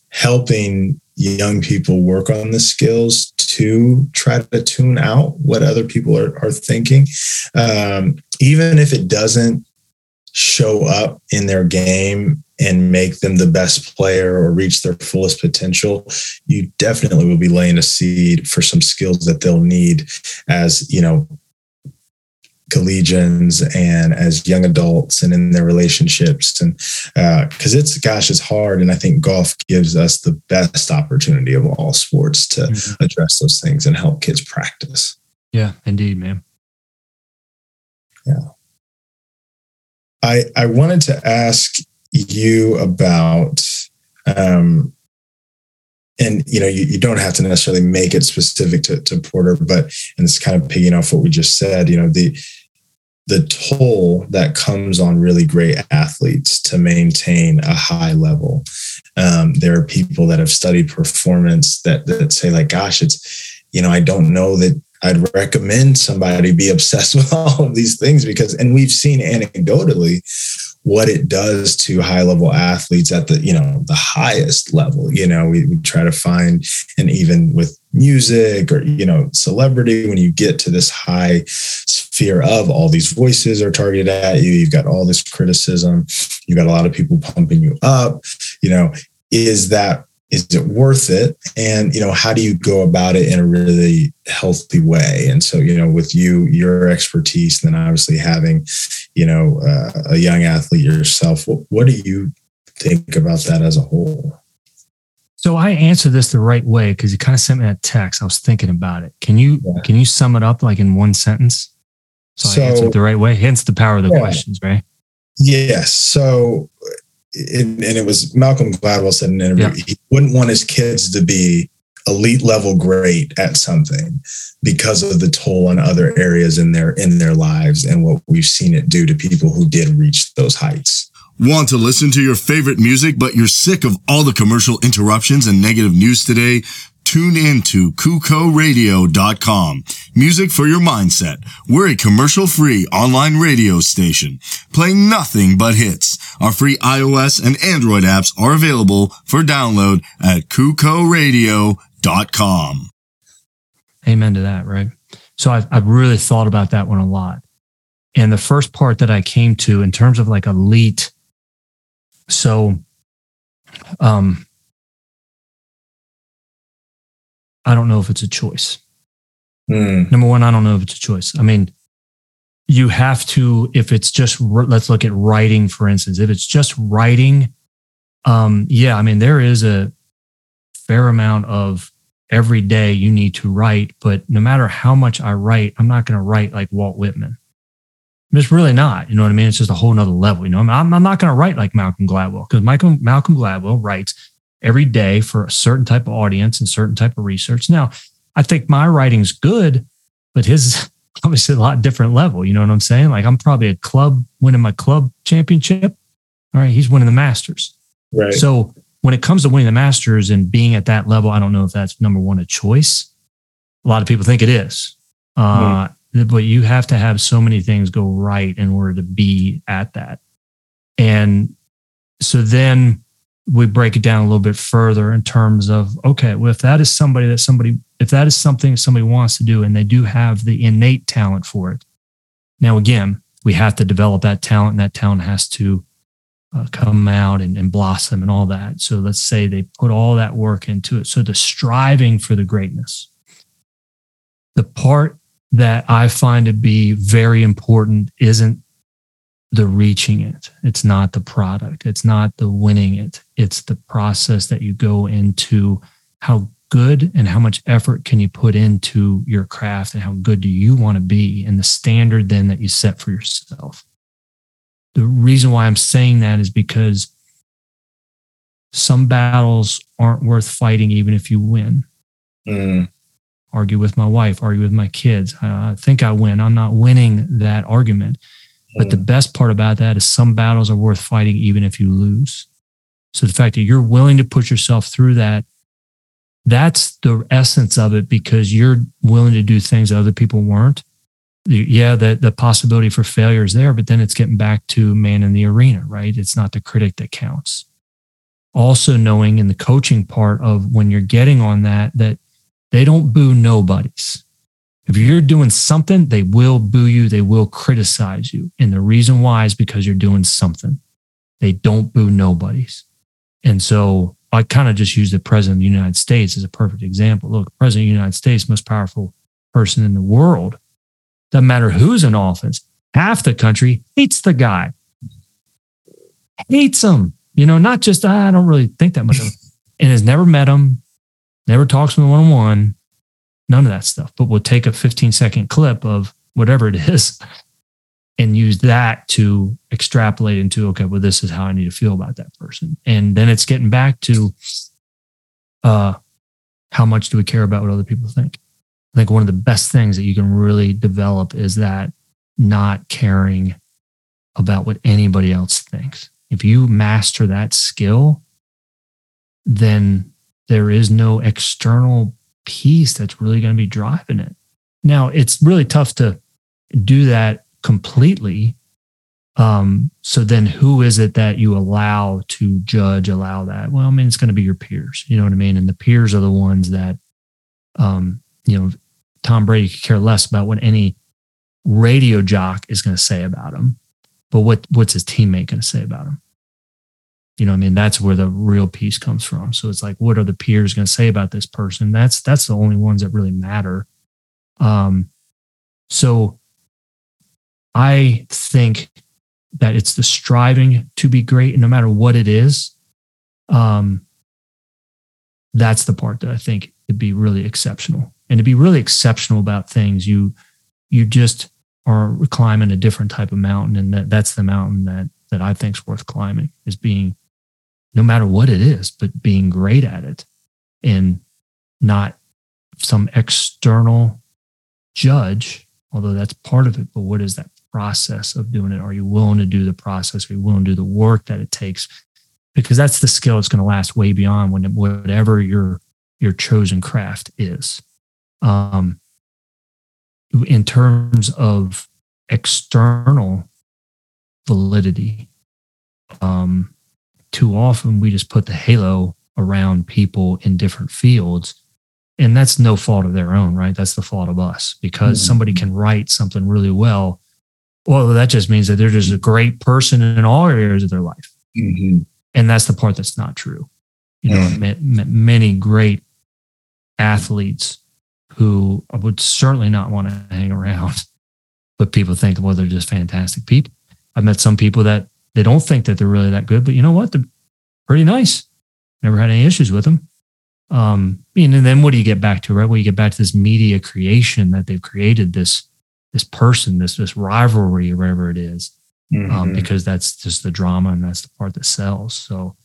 helping young people work on the skills to try to tune out what other people are, are thinking, um, even if it doesn't show up in their game and make them the best player or reach their fullest potential, you definitely will be laying a seed for some skills that they'll need as, you know, collegians and as young adults and in their relationships. And because uh, it's gosh it's hard. And i think golf gives us the best opportunity of all sports to mm-hmm. address those things and help kids practice. Yeah indeed man yeah. I i wanted to ask you about um, and you know you, you don't have to necessarily make it specific to, to porter but and it's kind of picking off what we just said you know the the toll that comes on really great athletes to maintain a high level. Um, there are people that have studied performance that that say like gosh it's you know i don't know that I'd recommend somebody be obsessed (laughs) with all of these things because, and we've seen anecdotally what it does to high level athletes at the you know the highest level. You know we, we, try to find and even with music or you know celebrity when you get to this high sphere of all these voices are targeted at you you've got all this criticism you've got a lot of people pumping you up you know is that is it worth it? And you know how do you go about it in a really healthy way? And so you know with you your expertise and then obviously having you know uh, a young athlete yourself what, what do you think about that as a whole? So i answered this the right way because you kind of sent me that text. I was thinking about it. Can you yeah. can you sum it up like in one sentence? So, so I answered it the right way hence the power of the yeah. questions right? Yes. So and, and it was Malcolm Gladwell said in an interview, yeah. he wouldn't want his kids to be elite level great at something because of the toll on other areas in their in their lives and what we've seen it do to people who did reach those heights. Want to listen to your favorite music, but you're sick of all the commercial interruptions and negative news today? Tune in to KuCoRadio.com. Music for your mindset. We're a commercial free online radio station playing nothing but hits. Our free iOS and Android apps are available for download at KuCoRadio.com. Amen to that, right? So I've, I've really thought about that one a lot. And the first part that I came to in terms of like elite, so um, I don't know if it's a choice. Mm. Number one, I don't know if it's a choice. I mean, you have to, if it's just, let's look at writing, for instance, if it's just writing, um, yeah, I mean, there is a fair amount of every day you need to write, but no matter how much I write, I'm not going to write like Walt Whitman. It's really not. You know what I mean? It's just a whole nother level. You know, I'm, I'm not going to write like Malcolm Gladwell because Malcolm Gladwell writes every day for a certain type of audience and certain type of research. Now, I think my writing's good, but his (laughs) obviously a lot different level. You know what I'm saying? Like I'm probably a club winning my club championship. All right, he's winning the Masters. Right. So when it comes to winning the Masters and being at that level, I don't know if that's number one a choice. A lot of people think it is. Uh, mm. But you have to have so many things go right in order to be at that. And so then we break it down a little bit further in terms of okay, well, if that is somebody that somebody, if that is something somebody wants to do and they do have the innate talent for it. Now, again, we have to develop that talent and that talent has to uh, come out and, and blossom and all that. So let's say they put all that work into it. So the striving for the greatness, the part that I find to be very important isn't the reaching it. It's not the product. It's not the winning it. It's the process that you go into how good and how much effort can you put into your craft and how good do you want to be and the standard then that you set for yourself. The reason why I'm saying that is because some battles aren't worth fighting even if you win. Mm. Argue with my wife, argue with my kids. I think I win. I'm not winning that argument. But the mm. best part about that is some battles are worth fighting even if you lose. So the fact that you're willing to put yourself through that, that's the essence of it because you're willing to do things that other people weren't. Yeah, the, the possibility for failure is there, but then it's getting back to man in the arena, right? It's not the critic that counts. Also knowing in the coaching part of when you're getting on that, that they don't boo nobodies. If you're doing something, they will boo you, they will criticize you. And the reason why is because you're doing something. They don't boo nobodies. And so I kind of just use the president of the United States as a perfect example. Look, president of the United States, most powerful person in the world. Doesn't matter who's in office. Half the country hates the guy, hates him. You know, not just ah, I don't really think that much of him, and has never met him, never talks to him one on one, none of that stuff. But we'll take a 15 second clip of whatever it is and use that to extrapolate into, okay, well, this is how I need to feel about that person. And then it's getting back to uh, how much do we care about what other people think? I think one of the best things that you can really develop is that not caring about what anybody else thinks. If you master that skill, then there is no external piece that's really going to be driving it. Now, it's really tough to do that completely. Um, so then who is it that you allow to judge, allow that? Well, I mean, it's going to be your peers. You know what I mean? And the peers are the ones that, um, you know, Tom Brady could care less about what any radio jock is going to say about him, but what what's his teammate going to say about him? You know, I mean, that's where the real piece comes from. So it's like, what are the peers going to say about this person? That's that's the only ones that really matter. Um, so I think that it's the striving to be great, no matter what it is, um, that's the part that I think to be really exceptional. And to be really exceptional about things, you you just are climbing a different type of mountain, and that that's the mountain that that I think is worth climbing is being no matter what it is, but being great at it and not some external judge, although that's part of it. But what is that process of doing it? Are you willing to do the process? Are you willing to do the work that it takes? Because that's the skill that's going to last way beyond when whatever your your chosen craft is. Um, in terms of external validity, um, too often we just put the halo around people in different fields and that's no fault of their own right that's the fault of us because mm-hmm. somebody can write something really well well that just means that they're just a great person in all areas of their life mm-hmm. and that's the part that's not true you know mm-hmm. many great athletes who would certainly not want to hang around (laughs) but people think well they're just fantastic people i've met some people that they don't think that they're really that good, but you know what? They're pretty nice. Never had any issues with them. Um, and then what do you get back to, right? Well, you get back to this media creation that they've created this this person, this this rivalry, or whatever it is, um, Mhm. um, because that's just the drama and that's the part that sells. So,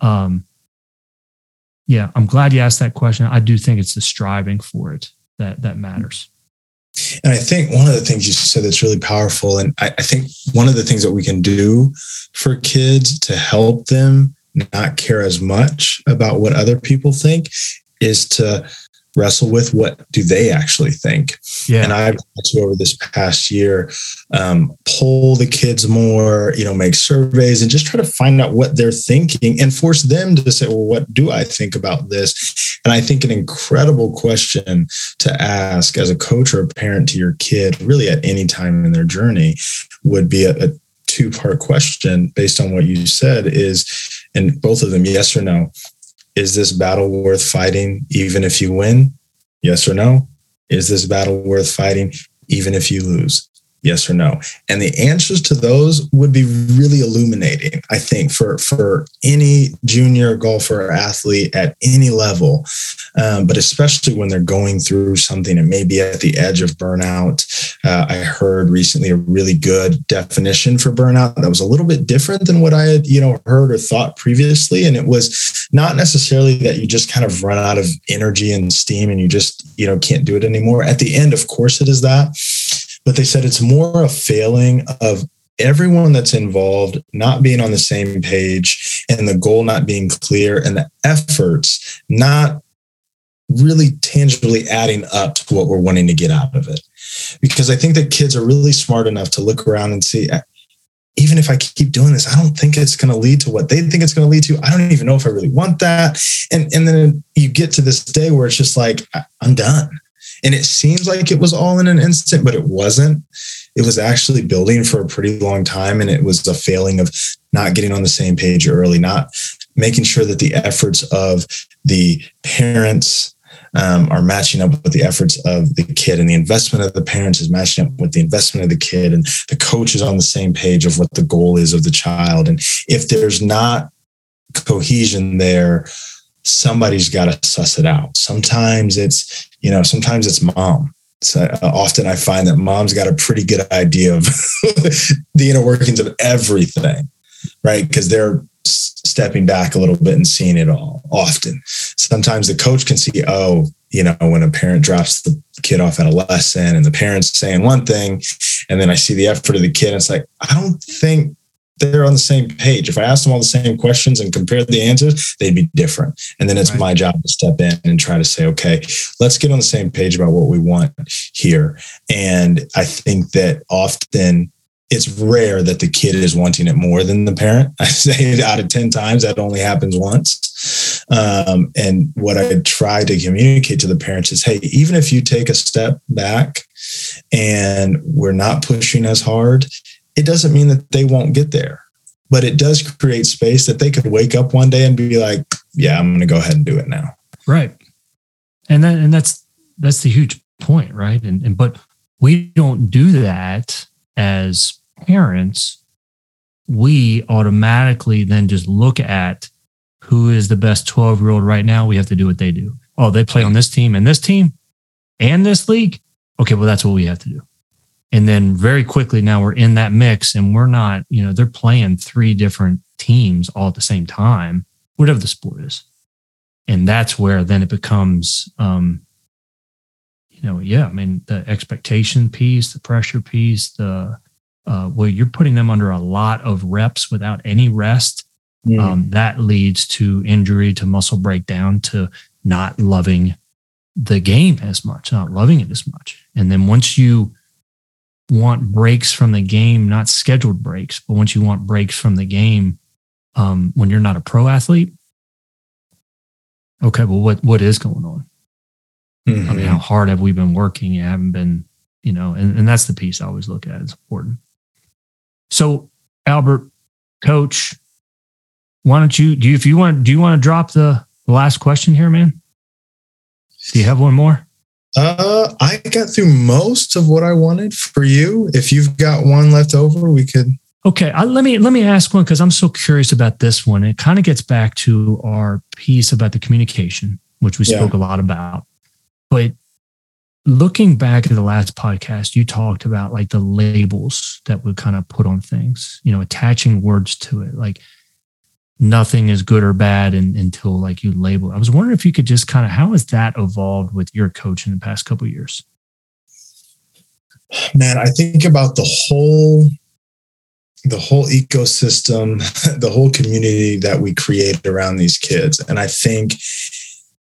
um, yeah, I'm glad you asked that question. I do think it's the striving for it that that matters. And I think one of the things you said that's really powerful, and I, I think one of the things that we can do for kids to help them not care as much about what other people think is to wrestle with what do they actually think. Yeah, And I've had to over this past year um, poll the kids more, you know, make surveys and just try to find out what they're thinking and force them to say, well, what do I think about this? And I think an incredible question to ask as a coach or a parent to your kid, really at any time in their journey, would be a, a two part question based on what you said is, and both of them, yes or no. Is this battle worth fighting, even if you win? Yes or no? Is this battle worth fighting, even if you lose? Yes or no? And the answers to those would be really illuminating, I think, for, for any junior golfer or athlete at any level, um, but especially when they're going through something and maybe at the edge of burnout. Uh, I heard recently a really good definition for burnout that was a little bit different than what I had, you know, heard or thought previously. And it was not necessarily that you just kind of run out of energy and steam and you just, you know, can't do it anymore. At the end, of course, it is that. But they said it's more a failing of everyone that's involved not being on the same page and the goal not being clear and the efforts not really tangibly adding up to what we're wanting to get out of it. Because I think that kids are really smart enough to look around and see, even if I keep doing this, I don't think it's going to lead to what they think it's going to lead to. I don't even know if I really want that. And, and then you get to this day where it's just like, I'm done. And it seems like it was all in an instant, but it wasn't. It was actually building for a pretty long time. And it was a failing of not getting on the same page early, not making sure that the efforts of the parents um, are matching up with the efforts of the kid and the investment of the parents is matching up with the investment of the kid and the coach is on the same page of what the goal is of the child. And if there's not cohesion there, somebody's got to suss it out. Sometimes it's, you know, sometimes it's mom. So uh, often I find that mom's got a pretty good idea of (laughs) the inner workings of everything, right? Because they're stepping back a little bit and seeing it all often. Sometimes the coach can see, oh, you know, when a parent drops the kid off at a lesson and the parent's saying one thing, and then I see the effort of the kid, and it's like, I don't think they're on the same page. If I asked them all the same questions and compared the answers, they'd be different. And then it's right. my job to step in and try to say, okay, let's get on the same page about what we want here. And I think that often it's rare that the kid is wanting it more than the parent. (laughs) I say it out of 10 times, that only happens once. Um, and what I try to communicate to the parents is hey, even if you take a step back and we're not pushing as hard, it doesn't mean that they won't get there. But it does create space that they could wake up one day and be like, yeah, I'm going to go ahead and do it now. Right. And then, and that's, that's the huge point, right? And, and, but we don't do that as parents, we automatically then just look at who is the best 12 year old right now. We have to do what they do. Oh, they play on this team and this team and this league. Okay, well, that's what we have to do. And then very quickly now we're in that mix and we're not, you know, they're playing three different teams all at the same time, whatever the sport is. And that's where then it becomes, um, you know, yeah, I mean, the expectation piece, the pressure piece, the uh, where you're putting them under a lot of reps without any rest. Mm. Um, that leads to injury, to muscle breakdown, to not loving the game as much, not loving it as much. And then once you want breaks from the game, not scheduled breaks, but once you want breaks from the game, um, when you're not a pro athlete, okay, well, what what is going on? Mm-hmm. I mean, how hard have we been working? You haven't been, you know, and, and that's the piece I always look at. It's important. So, Albert, coach, why don't you do you, if you want do you want to drop the, the last question here, man? Do you have one more? Uh, I got through most of what I wanted for you. If you've got one left over, we could. Okay, I, let me let me ask one because I'm so curious about this one. It kind of gets back to our piece about the communication, which we yeah. spoke a lot about. But looking back at the last podcast, you talked about like the labels that we kind of put on things, you know, attaching words to it, like nothing is good or bad until like you label. I was wondering if you could just kind of how has that evolved with your coach in the past couple years? Man, I think about the whole the whole ecosystem, (laughs) the whole community that we create around these kids. And I think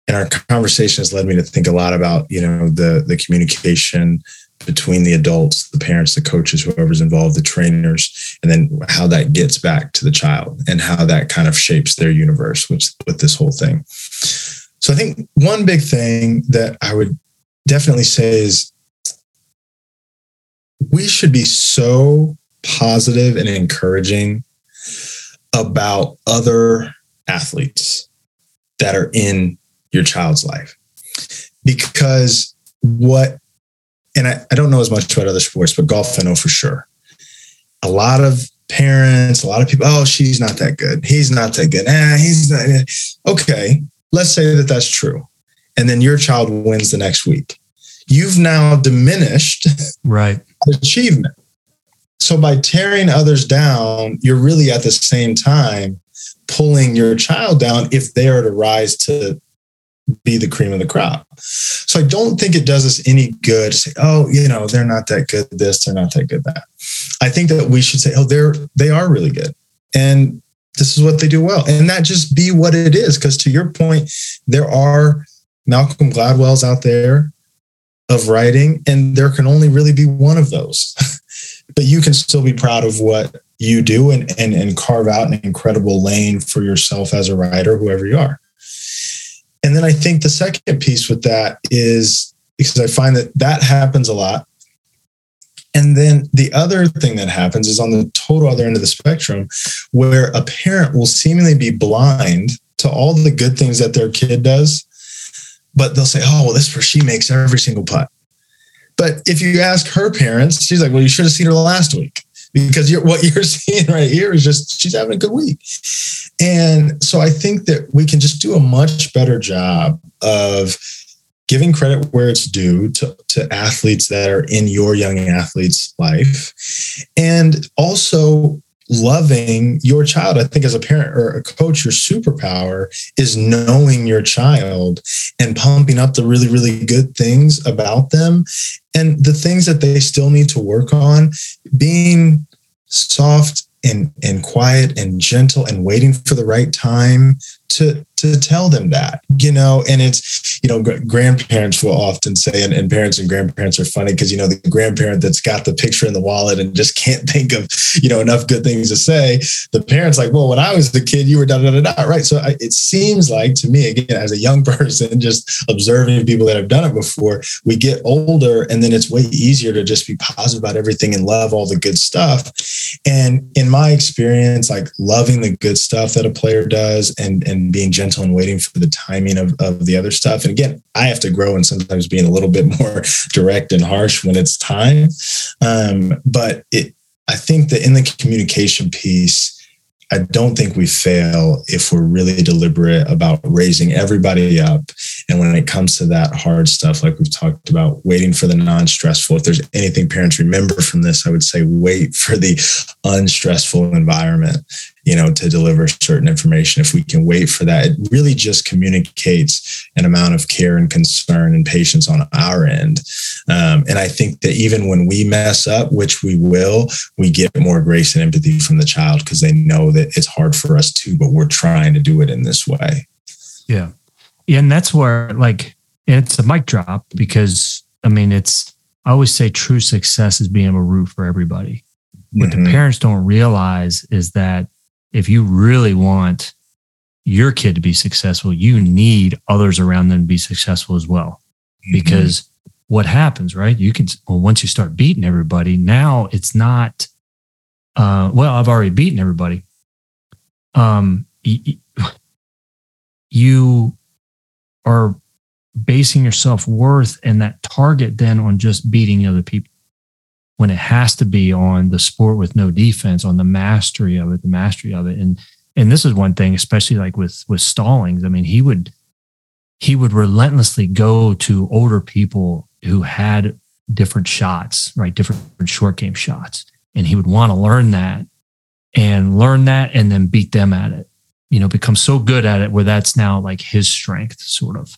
and our conversation has led me to think a lot about you know the the communication between the adults the parents the coaches whoever's involved the trainers and then how that gets back to the child and how that kind of shapes their universe which with this whole thing so i think one big thing that i would definitely say is we should be so positive and encouraging about other athletes that are in your child's life. Because what, and I, I don't know as much about other sports, but golf I know for sure. A lot of parents, a lot of people, oh, she's not that good. He's not that good. Eh, he's not. Eh. Okay, let's say that that's true. And then your child wins the next week. You've now diminished right achievement. So by tearing others down, you're really at the same time pulling your child down if they are to rise to be the cream of the crop. So I don't think it does us any good to say, oh, you know, they're not that good this, they're not that good that. I think that we should say, oh, they're they are really good. And this is what they do well. And that just be what it is. Because to your point, there are Malcolm Gladwell's out there of writing, and there can only really be one of those. (laughs) but you can still be proud of what you do and, and and carve out an incredible lane for yourself as a writer, whoever you are. And then I think the second piece with that is because I find that that happens a lot. And then the other thing that happens is on the total other end of the spectrum, where a parent will seemingly be blind to all the good things that their kid does, but they'll say, "Oh, well, this is where she makes every single putt." But if you ask her parents, she's like, "Well, you should have seen her last week." Because you're, what (laughs) you're seeing right here is just she's having a good week. And so I think that we can just do a much better job of giving credit where it's due to, to athletes that are in your young athlete's life and also loving your child. I think as a parent or a coach, your superpower is knowing your child and pumping up the really, really good things about them and the things that they still need to work on, being soft and, and quiet and gentle and waiting for the right time to to tell them that you know? And it's you know grandparents will often say and, and parents and grandparents are funny because you know the grandparent that's got the picture in the wallet and just (laughs) can't think of you know enough good things to say the parents like well when i was the kid you were da da da da right? So I, it seems like to me again as a young (laughs) person just observing people that have done it before we get older and then it's way easier to just be positive about everything and love all the good stuff. And in my experience like loving the good stuff that a player does and and being gentle and waiting for the timing of, of the other stuff. And again, I have to grow and sometimes being a little bit (laughs) more direct and harsh when it's time. Um, but it, I think that in the communication piece, I don't think we fail if we're really deliberate about raising everybody up. And when it comes to that hard stuff, like we've talked about, waiting for the non stressful, if there's anything parents remember from this, I would say wait for the unstressful environment you know, to deliver certain information. If we can wait for that, it really just communicates an amount of care and concern and patience on our end. Um, and I think that even when we mess up, which we will, we get more grace and empathy from the child because they know that it's hard for us too, but we're trying to do it in this way. Yeah. Yeah. And that's where, like, it's a mic drop because, I mean, it's, I always say true success is being able to root for everybody. What mm-hmm. the parents don't realize is that if you really want your kid to be successful, you need others around them to be successful as well. Mm-hmm. Because what happens, right? You can, well, once you start beating everybody, now it's not, uh, well, I've already beaten everybody. Um, (sighs) you are basing your self worth and that target then on just beating other people when it has to be on the sport with no defense, on the mastery of it, the mastery of it. And and this is one thing, especially like with with Stallings. I mean, he would he would relentlessly go to older people who had different shots, right? Different short game shots. And he would want to learn that and learn that and then beat them at it, you know, become so good at it where that's now like his strength, sort of.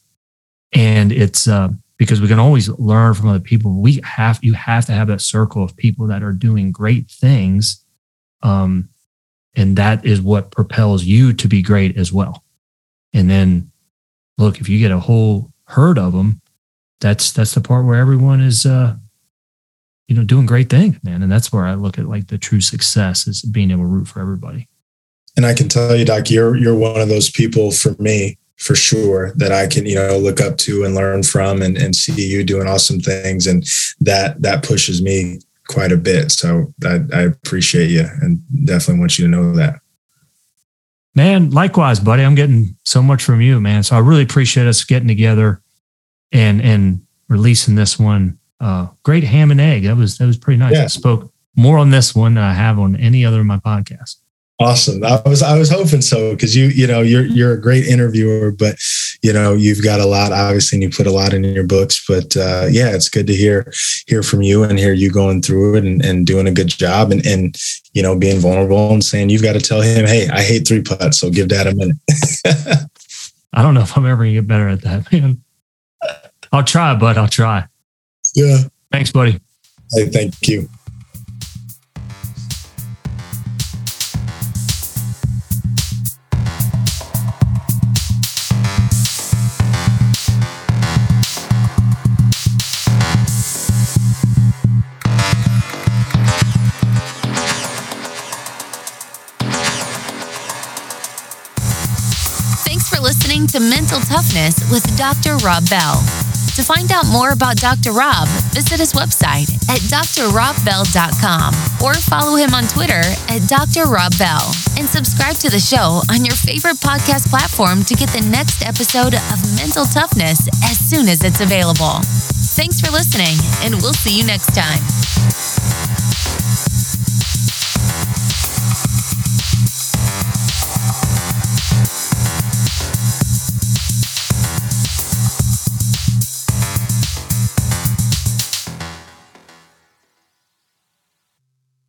And it's uh, because we can always learn from other people. We have, you have to have that circle of people that are doing great things. Um, and that is what propels you to be great as well. And then look, if you get a whole herd of them, that's that's the part where everyone is uh you know doing great things, man. And that's where I look at like the true success is being able to root for everybody. And I can tell you, Doc, you're you're one of those people for me for sure that I can, you know, look up to and learn from and, and see you doing awesome things. And that that pushes me quite a bit. So I, I appreciate you and definitely want you to know that. Man, likewise, buddy. I'm getting so much from you, man. So I really appreciate us getting together and and releasing this one. Uh, great ham and egg. That was that was pretty nice. Yeah. I spoke more on this one than I have on any other of my podcasts. Awesome. I was I was hoping so because you you know you're you're a great interviewer, but you know you've got a lot obviously, and you put a lot in your books. But uh, yeah, it's good to hear hear from you and hear you going through it and, and doing a good job and and you know being vulnerable and saying you've got to tell him, hey, I hate three putts, so give that a minute. (laughs) I don't know if I'm ever gonna get better at that, man. I'll try, but I'll try. Yeah. Thanks, buddy. Hey, thank you. Mental Toughness with Dr. Rob Bell. To find out more about Dr. Rob, visit his website at drrobbell.com or follow him on Twitter at Dr. Rob Bell and subscribe to the show on your favorite podcast platform to get the next episode of Mental Toughness as soon as it's available. Thanks for listening, and we'll see you next time.